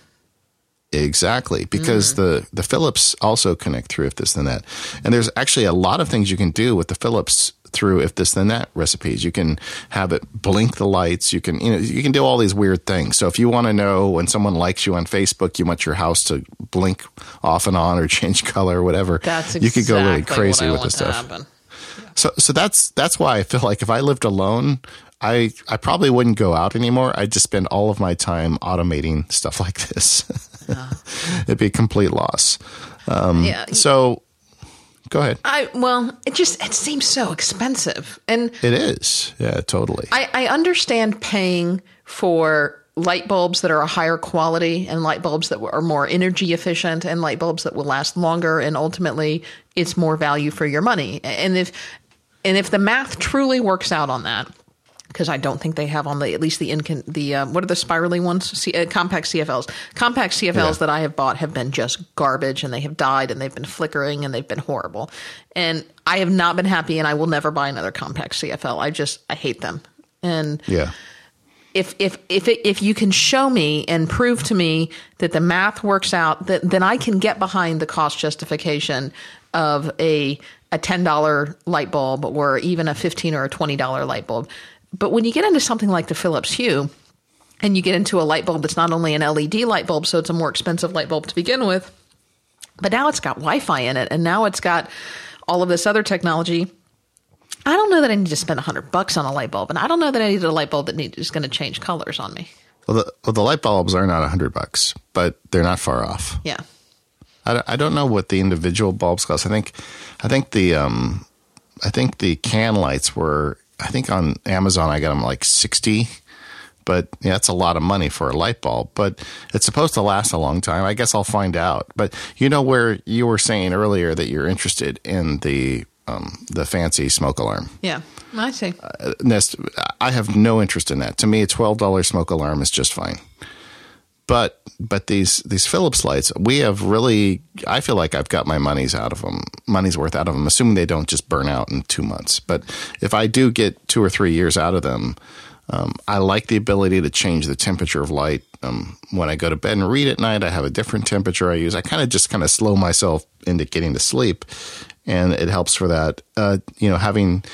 Speaker 2: Exactly, because mm. the the Philips also connect through if this then that, and there's actually a lot of things you can do with the Philips through if this then that recipes. You can have it blink the lights. You can you know you can do all these weird things. So if you want to know when someone likes you on Facebook, you want your house to blink off and on or [laughs] change color or whatever.
Speaker 1: That's
Speaker 2: exactly
Speaker 1: you could go really
Speaker 2: crazy with this stuff. So so that's that's why I feel like if I lived alone, I I probably wouldn't go out anymore. I'd just spend all of my time automating stuff like this. [laughs] [laughs] It'd be a complete loss. Um, yeah. So go ahead.
Speaker 1: I well, it just it seems so expensive, and
Speaker 2: it is. Yeah, totally.
Speaker 1: I, I understand paying for light bulbs that are a higher quality and light bulbs that are more energy efficient and light bulbs that will last longer and ultimately it's more value for your money and if and if the math truly works out on that because I don't think they have on the at least the incon the uh, what are the spirally ones C, uh, compact CFLs compact CFLs
Speaker 2: Yeah.
Speaker 1: that I have bought have been just garbage and they have died and they've been flickering and they've been horrible and I have not been happy and I will never buy another compact CFL I just I hate them and
Speaker 2: Yeah.
Speaker 1: if if if it, if you can show me and prove to me that the math works out, that then I can get behind the cost justification of a a ten dollar light bulb or even a fifteen or a twenty dollar light bulb. But when you get into something like the Philips Hue, and you get into a light bulb that's not only an LED light bulb, so it's a more expensive light bulb to begin with, but now it's got Wi-Fi in it, and now it's got all of this other technology. I don't know that I need to spend a hundred bucks on a light bulb, and I don't know that I need a light bulb that need, is going to change colors on me.
Speaker 2: Well, the, well, the light bulbs are not a hundred bucks, but they're not far off.
Speaker 1: Yeah,
Speaker 2: I, don't- I don't know what the individual bulbs cost. I think, I think the, um, I think the can lights were. I think on Amazon I got them like sixty, but yeah, that's a lot of money for a light bulb. But it's supposed to last a long time. I guess I'll find out. But you know where you were saying earlier that you're interested in the um, the fancy smoke alarm.
Speaker 1: yeah, I see.
Speaker 2: Nest, I have no interest in that. To me, a twelve dollar smoke alarm is just fine. But but these these Philips lights, we have really. I feel like I've got my money's out of them, money's worth out of them, assuming they don't just burn out in two months. But if I do get two or three years out of them, um, I like the ability to change the temperature of light. Um, when I go to bed and read at night, I have a different temperature I use. I kind of just kind of slow myself into getting to sleep, and it helps for that. Uh, you know, having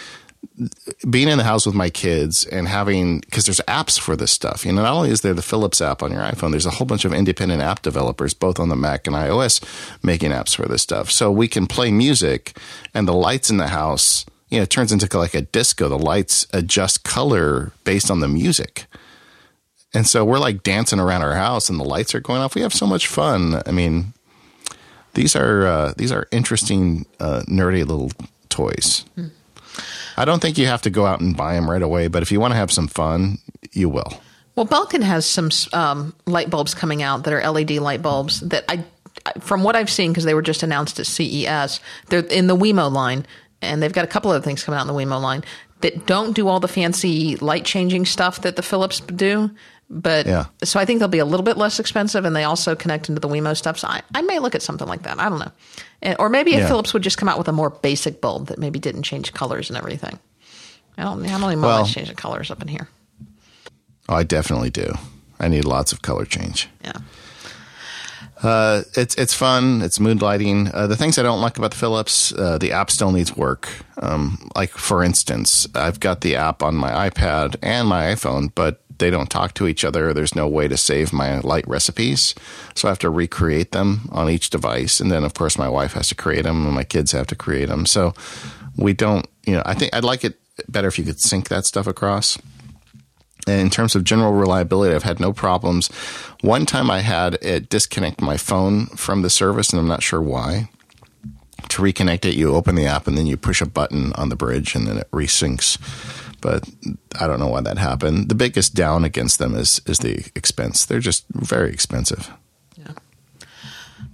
Speaker 2: being in the house with my kids and having because there's apps for this stuff. You know, not only is there the Philips app on your iPhone, there's a whole bunch of independent app developers, both on the Mac and iOS, making apps for this stuff. So we can play music, and the lights in the house, you know, it turns into like a disco. The lights adjust color based on the music. And so we're like dancing around our house, and the lights are going off. We have so much fun. I mean, these are uh, these are interesting, uh, nerdy little toys. I don't think you have to go out and buy them right away, but if you want to have some fun, you will.
Speaker 1: Well, Belkin has some um, light bulbs coming out that are LED light bulbs that I, from what I've seen, because they were just announced at CES, they're in the Wemo line, and they've got a couple other things coming out in the Wemo line that don't do all the fancy light changing stuff that the Philips do. But
Speaker 2: Yeah.
Speaker 1: so I think they'll be a little bit less expensive, and they also connect into the Wemo stuff. So I, I may look at something like that. I don't know, And- or maybe if
Speaker 2: Yeah.
Speaker 1: Philips would just come out with a more basic bulb that maybe didn't change colors and everything. I don't. I don't even
Speaker 2: Well-
Speaker 1: well, changing colors up in here.
Speaker 2: Oh, I definitely do. I need lots of color change.
Speaker 1: Yeah.
Speaker 2: Uh, it's it's fun. It's mood lighting. Uh, the things I don't like about the Philips, uh, the app still needs work. Um, like for instance, I've got the app on my iPad and my iPhone, but they don't talk to each other. There's no way to save my light recipes, so I have to recreate them on each device. And then, of course, my wife has to create them, and my kids have to create them. So we don't. You know, I think I'd like it better if you could sync that stuff across. And in terms of general reliability, I've had no problems. One time I had it disconnect my phone from the service, and I'm not sure why. To reconnect it, you open the app and then you push a button on the bridge, and then it resyncs. But I don't know why that happened. The biggest down against them is is the expense. They're just very expensive. Yeah.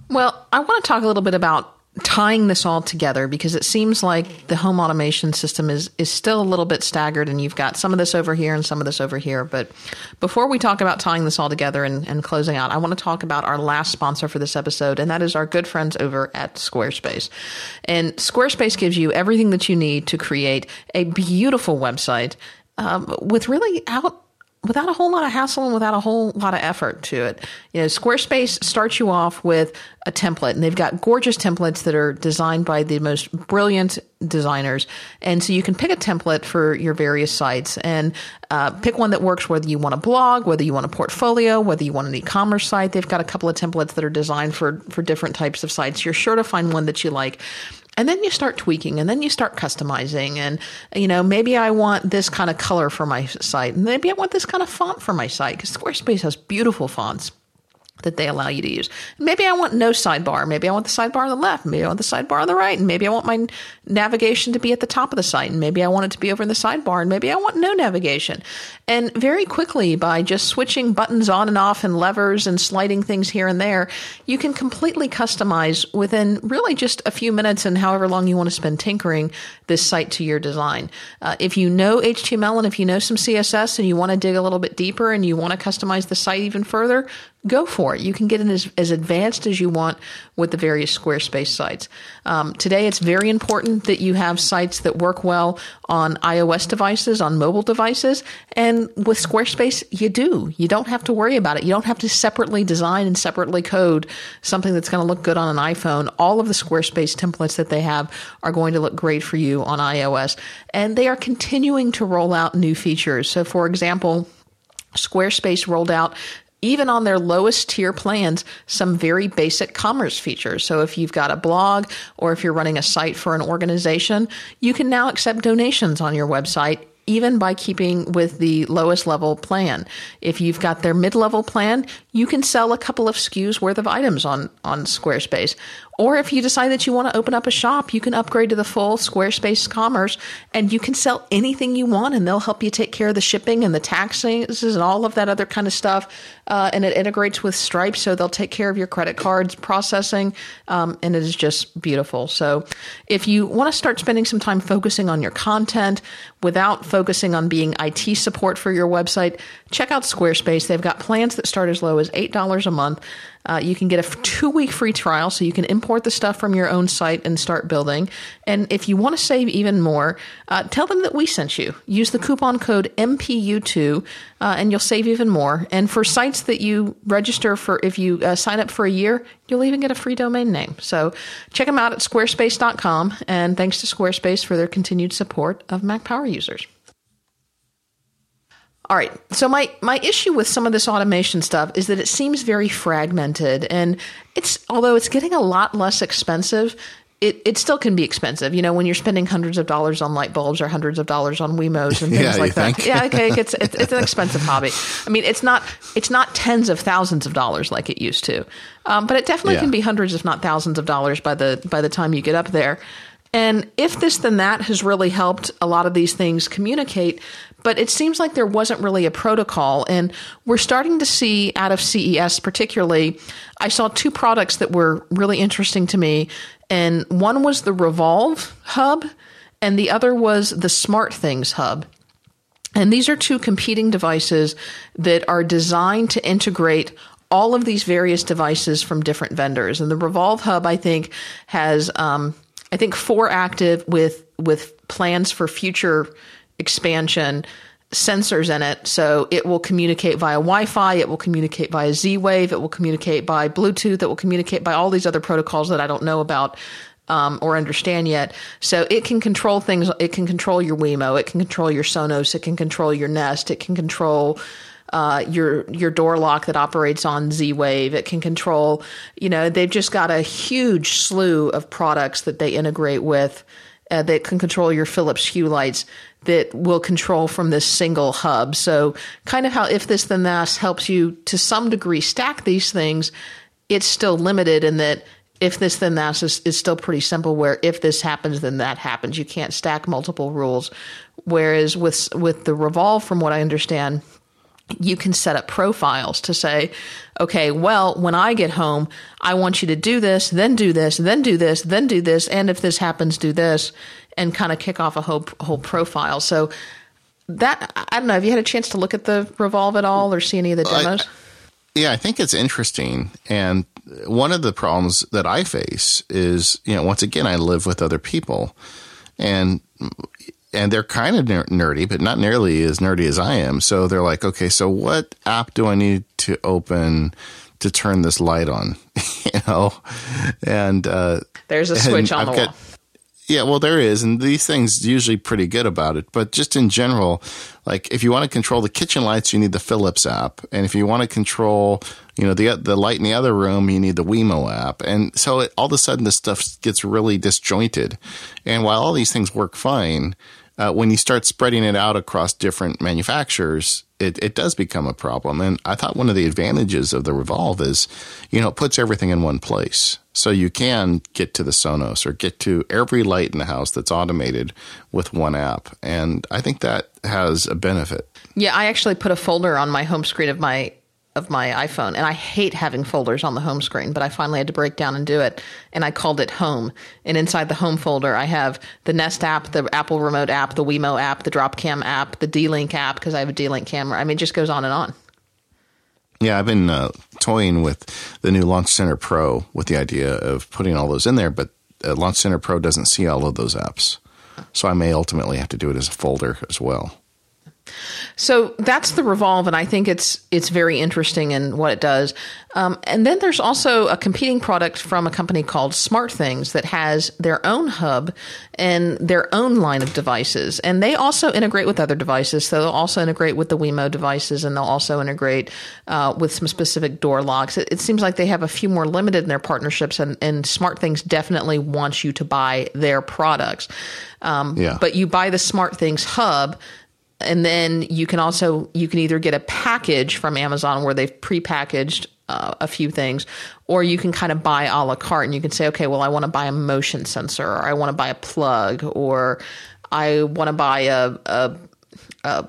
Speaker 1: Well, I want to talk a little bit about tying this all together because it seems like the home automation system is is still a little bit staggered and you've got some of this over here and some of this over here. But before we talk about tying this all together and, and closing out, I want to talk about our last sponsor for this episode, and that is our good friends over at Squarespace. And Squarespace gives you everything that you need to create a beautiful website um, with really out without a whole lot of hassle and without a whole lot of effort to it. You know, Squarespace starts you off with a template and they've got gorgeous templates that are designed by the most brilliant designers. And so you can pick a template for your various sites and uh, pick one that works whether you want a blog, whether you want a portfolio, whether you want an e-commerce site. They've got a couple of templates that are designed for, for different types of sites. You're sure to find one that you like. And then you start tweaking and then you start customizing. And, you know, maybe I want this kind of color for my site. And maybe I want this kind of font for my site because Squarespace has beautiful fonts. That they allow you to use. Maybe I want no sidebar. Maybe I want the sidebar on the left. Maybe I want the sidebar on the right. And maybe I want my navigation to be at the top of the site. And maybe I want it to be over in the sidebar. And maybe I want no navigation. And very quickly, by just switching buttons on and off and levers and sliding things here and there, you can completely customize within really just a few minutes and however long you want to spend tinkering this site to your design. Uh, if you know HTML and if you know some CSS and you want to dig a little bit deeper and you want to customize the site even further, go for it. You can get it as, as advanced as you want with the various Squarespace sites. Um, today, it's very important that you have sites that work well on iOS devices, on mobile devices, and with Squarespace, you do. You don't have to worry about it. You don't have to separately design and separately code something that's going to look good on an iPhone. All of the Squarespace templates that they have are going to look great for you on iOS, and they are continuing to roll out new features. So, for example, Squarespace rolled out even on their lowest tier plans, some very basic commerce features. So if you've got a blog or if you're running a site for an organization, you can now accept donations on your website even by keeping with the lowest level plan. If you've got their mid level plan, you can sell a couple of SKUs worth of items on, on Squarespace. Or if you decide that you want to open up a shop, you can upgrade to the full Squarespace commerce and you can sell anything you want and they'll help you take care of the shipping and the taxes and all of that other kind of stuff. Uh, and it integrates with Stripe, so they'll take care of your credit cards processing. Um, and it is just beautiful. So if you want to start spending some time focusing on your content without focusing on being IT support for your website, check out Squarespace. They've got plans that start as low as $8 a month. Uh, you can get a two week free trial so you can import the stuff from your own site and start building. And if you want to save even more, uh, tell them that we sent you. Use the coupon code MPU2 uh, and you'll save even more. And for sites that you register for, if you uh, sign up for a year, you'll even get a free domain name. So check them out at squarespace.com. And thanks to Squarespace for their continued support of Mac Power users. All right. So my my issue with some of this automation stuff is that it seems very fragmented and it's although it's getting a lot less expensive, it, it still can be expensive. You know, when you're spending hundreds of dollars on light bulbs or hundreds of dollars on Wemos and [laughs] things
Speaker 2: yeah,
Speaker 1: like that.
Speaker 2: Think?
Speaker 1: Yeah, okay, it's, it's it's an expensive hobby. I mean, it's not it's not tens of thousands of dollars like it used to, um, but it definitely
Speaker 2: Yeah.
Speaker 1: can be hundreds, if not thousands, of dollars by the by the time you get up there. And if this then that has really helped a lot of these things communicate, but it seems like there wasn't really a protocol. And we're starting to see out of CES, particularly, I saw two products that were really interesting to me. And one was the Revolv Hub, and the other was the SmartThings Hub. And these are two competing devices that are designed to integrate all of these various devices from different vendors. And the Revolv Hub, I think, has um, I think four active with with plans for future expansion sensors in it. So it will communicate via Wi-Fi, it will communicate via Z-Wave, it will communicate by Bluetooth, it will communicate by all these other protocols that I don't know about um, or understand yet. So it can control things. It can control your Wemo. It can control your Sonos. It can control your Nest. It can control uh, your your door lock that operates on Z Wave. It can control. You know, they've just got a huge slew of products that they integrate with. Uh, that can control your Philips Hue lights that will control from this single hub. So, kind of how if this then that helps you to some degree stack these things, it's still limited in that if this then that is, is still pretty simple where if this happens then that happens. You can't stack multiple rules. Whereas with with the Revolv from what i understand you can set up profiles to say okay well when i get home i want you to do this then do this then do this then do this and if this happens do this and kind of kick off a whole whole profile so that i don't know have you had a chance to look at the Revolv at all or see any of the demos
Speaker 2: Yeah, I think it's interesting. And one of the problems that I face is, you know, once again, I live with other people and and they're kind of ner- nerdy, but not nearly as nerdy as I am. So they're like, okay, so what app do I need to open to turn this light on? [laughs] you know, and uh,
Speaker 1: there's a switch on the
Speaker 2: I've
Speaker 1: wall
Speaker 2: got- yeah, well, there is, and these things usually pretty good about it. But just in general, like if you want to control the kitchen lights, you need the Philips app, and if you want to control, you know, the the light in the other room, you need the Wemo app. And so it, all of a sudden, this stuff gets really disjointed. And while all these things work fine, uh, when you start spreading it out across different manufacturers, it, it does become a problem. And I thought one of the advantages of the Revolv is, you know, it puts everything in one place. So you can get to the Sonos or get to every light in the house that's automated with one app. And I think that has a benefit.
Speaker 1: Yeah, I actually put a folder on my home screen of my of my iPhone, and I hate having folders on the home screen, but I finally had to break down and do it, and I called it Home. And inside the Home folder, I have the Nest app, the Apple Remote app, the Wemo app, the Dropcam app, the D-Link app because I have a D-Link camera. I mean, it just goes on and on.
Speaker 2: Yeah, I've been uh, toying with the new Launch Center Pro with the idea of putting all those in there, but uh, Launch Center Pro doesn't see all of those apps. So I may ultimately have to do it as a folder as well.
Speaker 1: So that's the Revolv, and I think it's it's very interesting in what it does. Um, and then there's also a competing product from a company called SmartThings that has their own hub and their own line of devices, and they also integrate with other devices. So they'll also integrate with the Wemo devices, and they'll also integrate uh, with some specific door locks. It, it, seems like they have a few more limited in their partnerships, and, and SmartThings definitely wants you to buy their products. Um, yeah. But you buy the SmartThings hub and then you can also you can either get a package from Amazon where they've prepackaged uh, a few things, or you can kind of buy a la carte and you can say, okay, well, I want to buy a motion sensor, or I want to buy a plug, or I want to buy a, a, a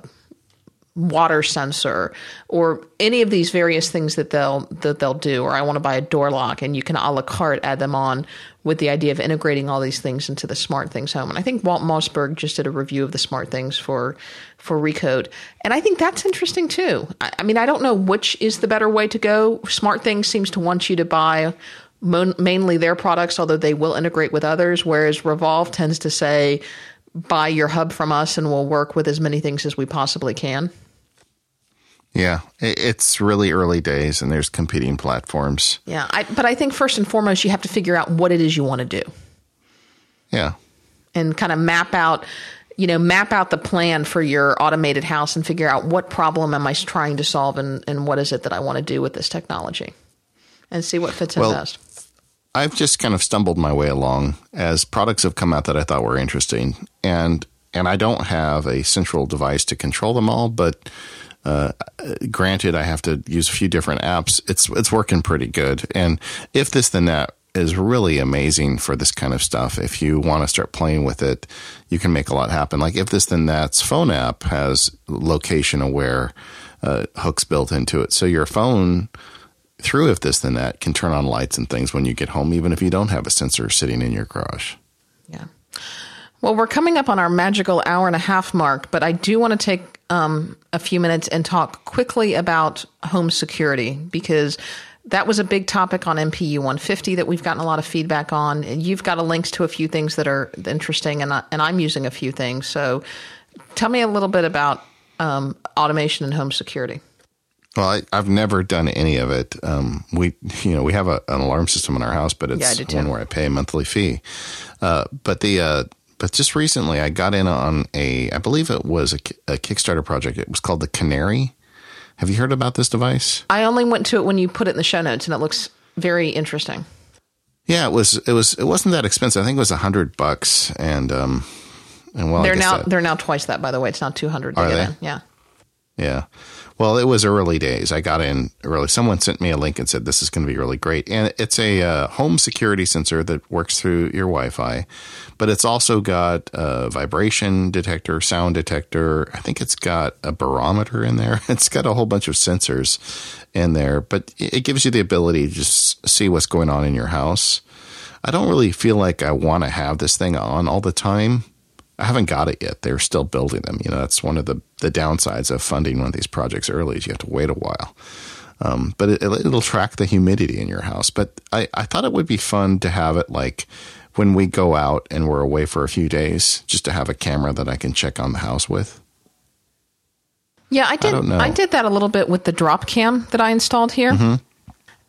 Speaker 1: water sensor or any of these various things that they'll that they'll do or I want to buy a door lock and you can a la carte add them on with the idea of integrating all these things into the SmartThings home. And I think Walt Mossberg just did a review of the SmartThings for for recode. And I think that's interesting too. I, I mean I don't know which is the better way to go. SmartThings seems to want you to buy mainly their products although they will integrate with others whereas Revolv tends to say buy your hub from us and we'll work with as many things as we possibly can.
Speaker 2: Yeah, it's really early days and there's competing platforms.
Speaker 1: Yeah, I, but I think first and foremost, you have to figure out what it is you want to do.
Speaker 2: Yeah.
Speaker 1: And kind of map out, you know, map out the plan for your automated house and figure out what problem am I trying to solve and, and what is it that I want to do with this technology and see what fits well, in best.
Speaker 2: I've just kind of stumbled my way along as products have come out that I thought were interesting, and and I don't have a central device to control them all. But uh, granted, I have to use a few different apps. It's it's working pretty good. And if this then that is really amazing for this kind of stuff. If you want to start playing with it, you can make a lot happen. Like if this then that's phone app has location aware uh, hooks built into it, so your phone through if this then that can turn on lights and things when you get home, even if you don't have a sensor sitting in your garage.
Speaker 1: Yeah. Well, we're coming up on our magical hour and a half mark, but I do want to take um, a few minutes and talk quickly about home security because that was a big topic on MPU 150 that we've gotten a lot of feedback on. And you've got a links to a few things that are interesting, and I, and I'm using a few things. So, tell me a little bit about um, automation and home security.
Speaker 2: Well, I, have never done any of it. Um, we, you know, we have a, an alarm system in our house, but it's yeah, one where I pay a monthly fee. Uh, but the, uh, but just recently, I got in on a, I believe it was a, a Kickstarter project. It was called the Canary. Have you heard about this device?
Speaker 1: I only went to it when you put it in the show notes, and it looks very interesting.
Speaker 2: Yeah, it was. It was. It wasn't that expensive. I think it was a hundred bucks, and um, and well,
Speaker 1: they're now that, they're now twice that. By the way, it's not two hundred.
Speaker 2: Are they?
Speaker 1: In. Yeah.
Speaker 2: Yeah. Well, it was early days. I got in early. Someone sent me a link and said this is going to be really great, and it's a uh, home security sensor that works through your Wi-Fi, but it's also got a vibration detector, sound detector. I think it's got a barometer in there. [laughs] It's got a whole bunch of sensors in there, but it gives you the ability to just see what's going on in your house. I don't really feel like I want to have this thing on all the time I haven't got it yet. They're still building them. You know, that's one of the, the downsides of funding one of these projects early is you have to wait a while. Um, but it, will track the humidity in your house. But I, I thought it would be fun to have it like when we go out and we're away for a few days, just to have a camera that I can check on the house with.
Speaker 1: Yeah, I did. I, I did that a little bit with the Dropcam that I installed here, mm-hmm.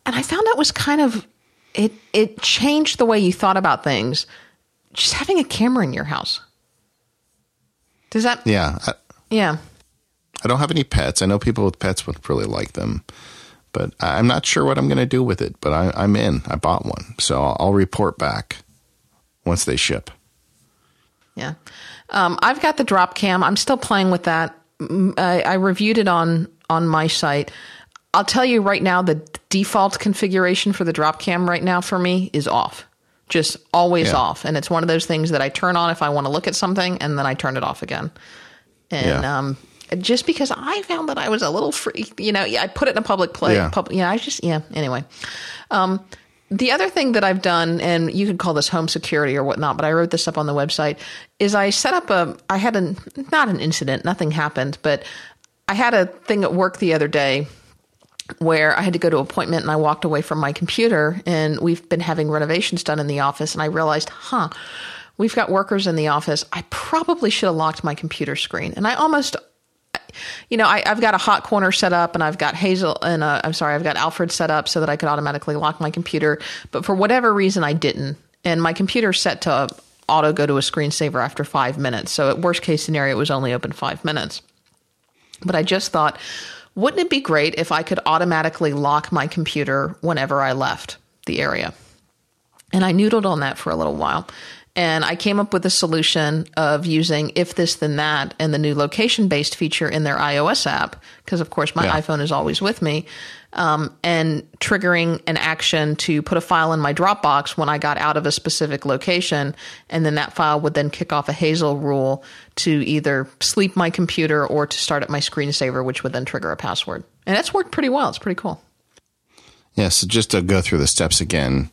Speaker 1: and I found that was kind of it. It changed the way you thought about things. Just having a camera in your house. Does that?
Speaker 2: Yeah. I,
Speaker 1: yeah.
Speaker 2: I don't have any pets. I know people with pets would really like them, but I'm not sure what I'm going to do with it. But I, am in. I bought one, so I'll, I'll report back once they ship.
Speaker 1: Yeah. Um, I've got the Dropcam. I'm still playing with that. I, I reviewed it on on my site. I'll tell you right now, the default configuration for the Dropcam right now for me is off. Just always
Speaker 2: Yeah.
Speaker 1: off. And it's one of those things that I turn on if I want to look at something and then I turn it off again. And
Speaker 2: Yeah.
Speaker 1: um, just because I found that I was a little free, you know, I put it in a public place.
Speaker 2: Yeah.
Speaker 1: Pub, yeah, I just, yeah, anyway. Um, the other thing that I've done, and you could call this home security or whatnot, but I wrote this up on the website, is I set up a, I had a, not an incident, nothing happened, but I had a thing at work the other day where I had to go to an appointment and I walked away from my computer and we've been having renovations done in the office and I realized, huh, we've got workers in the office. I probably should have locked my computer screen. And I almost you know, I, I've got a hot corner set up, and I've got Hazel, and uh, I'm sorry, I've got Alfred set up so that I could automatically lock my computer. But for whatever reason, I didn't, and my computer's set to auto go to a screensaver after five minutes. So at worst case scenario, it was only open five minutes. But I just thought, wouldn't it be great if I could automatically lock my computer whenever I left the area? And I noodled on that for a little while. And I came up with a solution of using if this then that and the new location based feature in their iOS app, because of course my
Speaker 2: Yeah.
Speaker 1: iPhone is always with me, um, and triggering an action to put a file in my Dropbox when I got out of a specific location. And then that file would then kick off a Hazel rule to either sleep my computer or to start up my screensaver, which would then trigger a password. And that's worked pretty well. It's pretty cool.
Speaker 2: Yeah, so just to go through the steps again,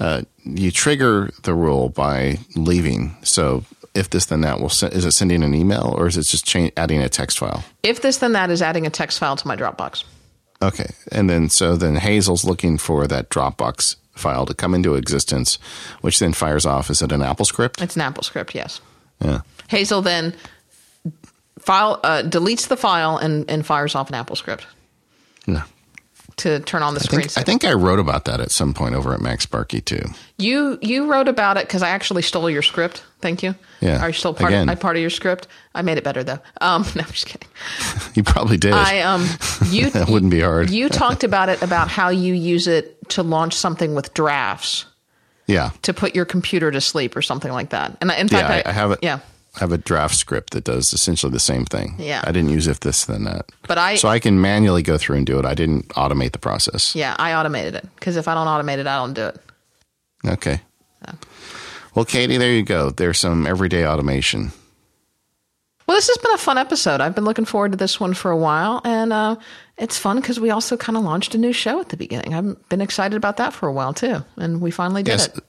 Speaker 2: uh, you trigger the rule by leaving. So if this then that will is it sending an email or is it just cha- adding a text file?
Speaker 1: If this then that is adding a text file to my Dropbox.
Speaker 2: Okay, and then so then Hazel's looking for that Dropbox file to come into existence, which then fires off. Is it an AppleScript?
Speaker 1: It's an AppleScript, yes.
Speaker 2: Yeah.
Speaker 1: Hazel then file uh, deletes the file and, and fires off an AppleScript
Speaker 2: No.
Speaker 1: To turn on the
Speaker 2: I
Speaker 1: screen.
Speaker 2: think, I think I wrote about that at some point over at MacSparky too.
Speaker 1: you you wrote about it because I actually stole your script. Thank you.
Speaker 2: Yeah,
Speaker 1: Are you still part?
Speaker 2: again.
Speaker 1: I part of your script. I made it better though. Um, [laughs] no, I'm just kidding. [laughs]
Speaker 2: You probably did.
Speaker 1: I um you [laughs]
Speaker 2: that wouldn't be hard.
Speaker 1: you talked about it about how you use it to launch something with drafts
Speaker 2: yeah.
Speaker 1: to put your computer to sleep or something like that. And in
Speaker 2: Yeah,
Speaker 1: fact,
Speaker 2: I, I have it.
Speaker 1: Yeah.
Speaker 2: I have a draft script that does essentially the same thing.
Speaker 1: Yeah.
Speaker 2: I didn't use if this then that.
Speaker 1: But I-
Speaker 2: so I can manually go through and do it. I didn't automate the process.
Speaker 1: Yeah, I automated it because if I don't automate it, I don't do it.
Speaker 2: Okay. Well, Katie, there you go. There's some everyday automation.
Speaker 1: Well, this has been a fun episode. I've been looking forward to this one for a while, and uh, it's fun because we also kind of launched a new show at the beginning. I've been excited about that for a while too, and we finally did
Speaker 2: Yes.
Speaker 1: it.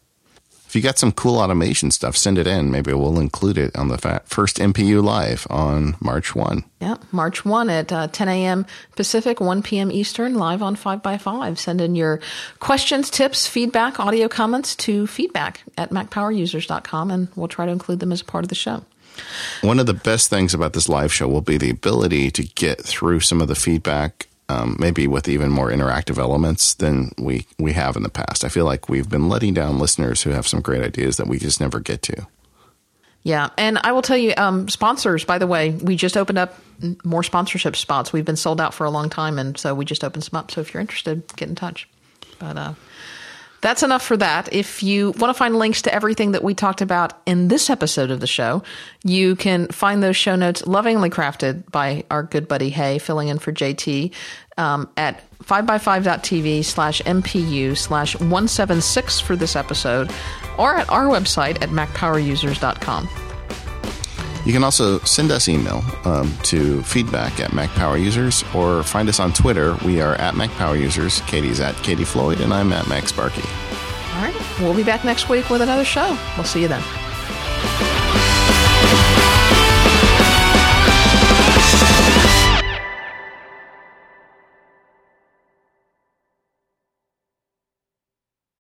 Speaker 2: If you got some cool automation stuff, send it in. Maybe we'll include it on the first MPU live on March 1.
Speaker 1: Yeah, March 1 at uh, 10 a.m. Pacific, 1 p.m. Eastern, live on 5x5. Send in your questions, tips, feedback, audio comments to feedback at macpowerusers.com, and we'll try to include them as a part of the show.
Speaker 2: One of the best things about this live show will be the ability to get through some of the feedback, um, maybe with even more interactive elements than we, we have in the past. I feel like we've been letting down listeners who have some great ideas that we just never get to.
Speaker 1: Yeah, and I will tell you, um, sponsors. By the way, we just opened up more sponsorship spots. We've been sold out for a long time, and so we just opened some up. So if you're interested, get in touch. But uh, that's enough for that. If you want to find links to everything that we talked about in this episode of the show, you can find those show notes lovingly crafted by our good buddy Hay, filling in for JT, um, at 5x5.tv slash MPU slash 176 for this episode, or at our website at macpowerusers.com.
Speaker 2: You can also send us email um, to feedback at MacPowerUsers or find us on Twitter. We are at MacPowerUsers. Katie's at Katie Floyd, and I'm at MacSparky.
Speaker 1: All right. We'll be back next week with another show. We'll see you then.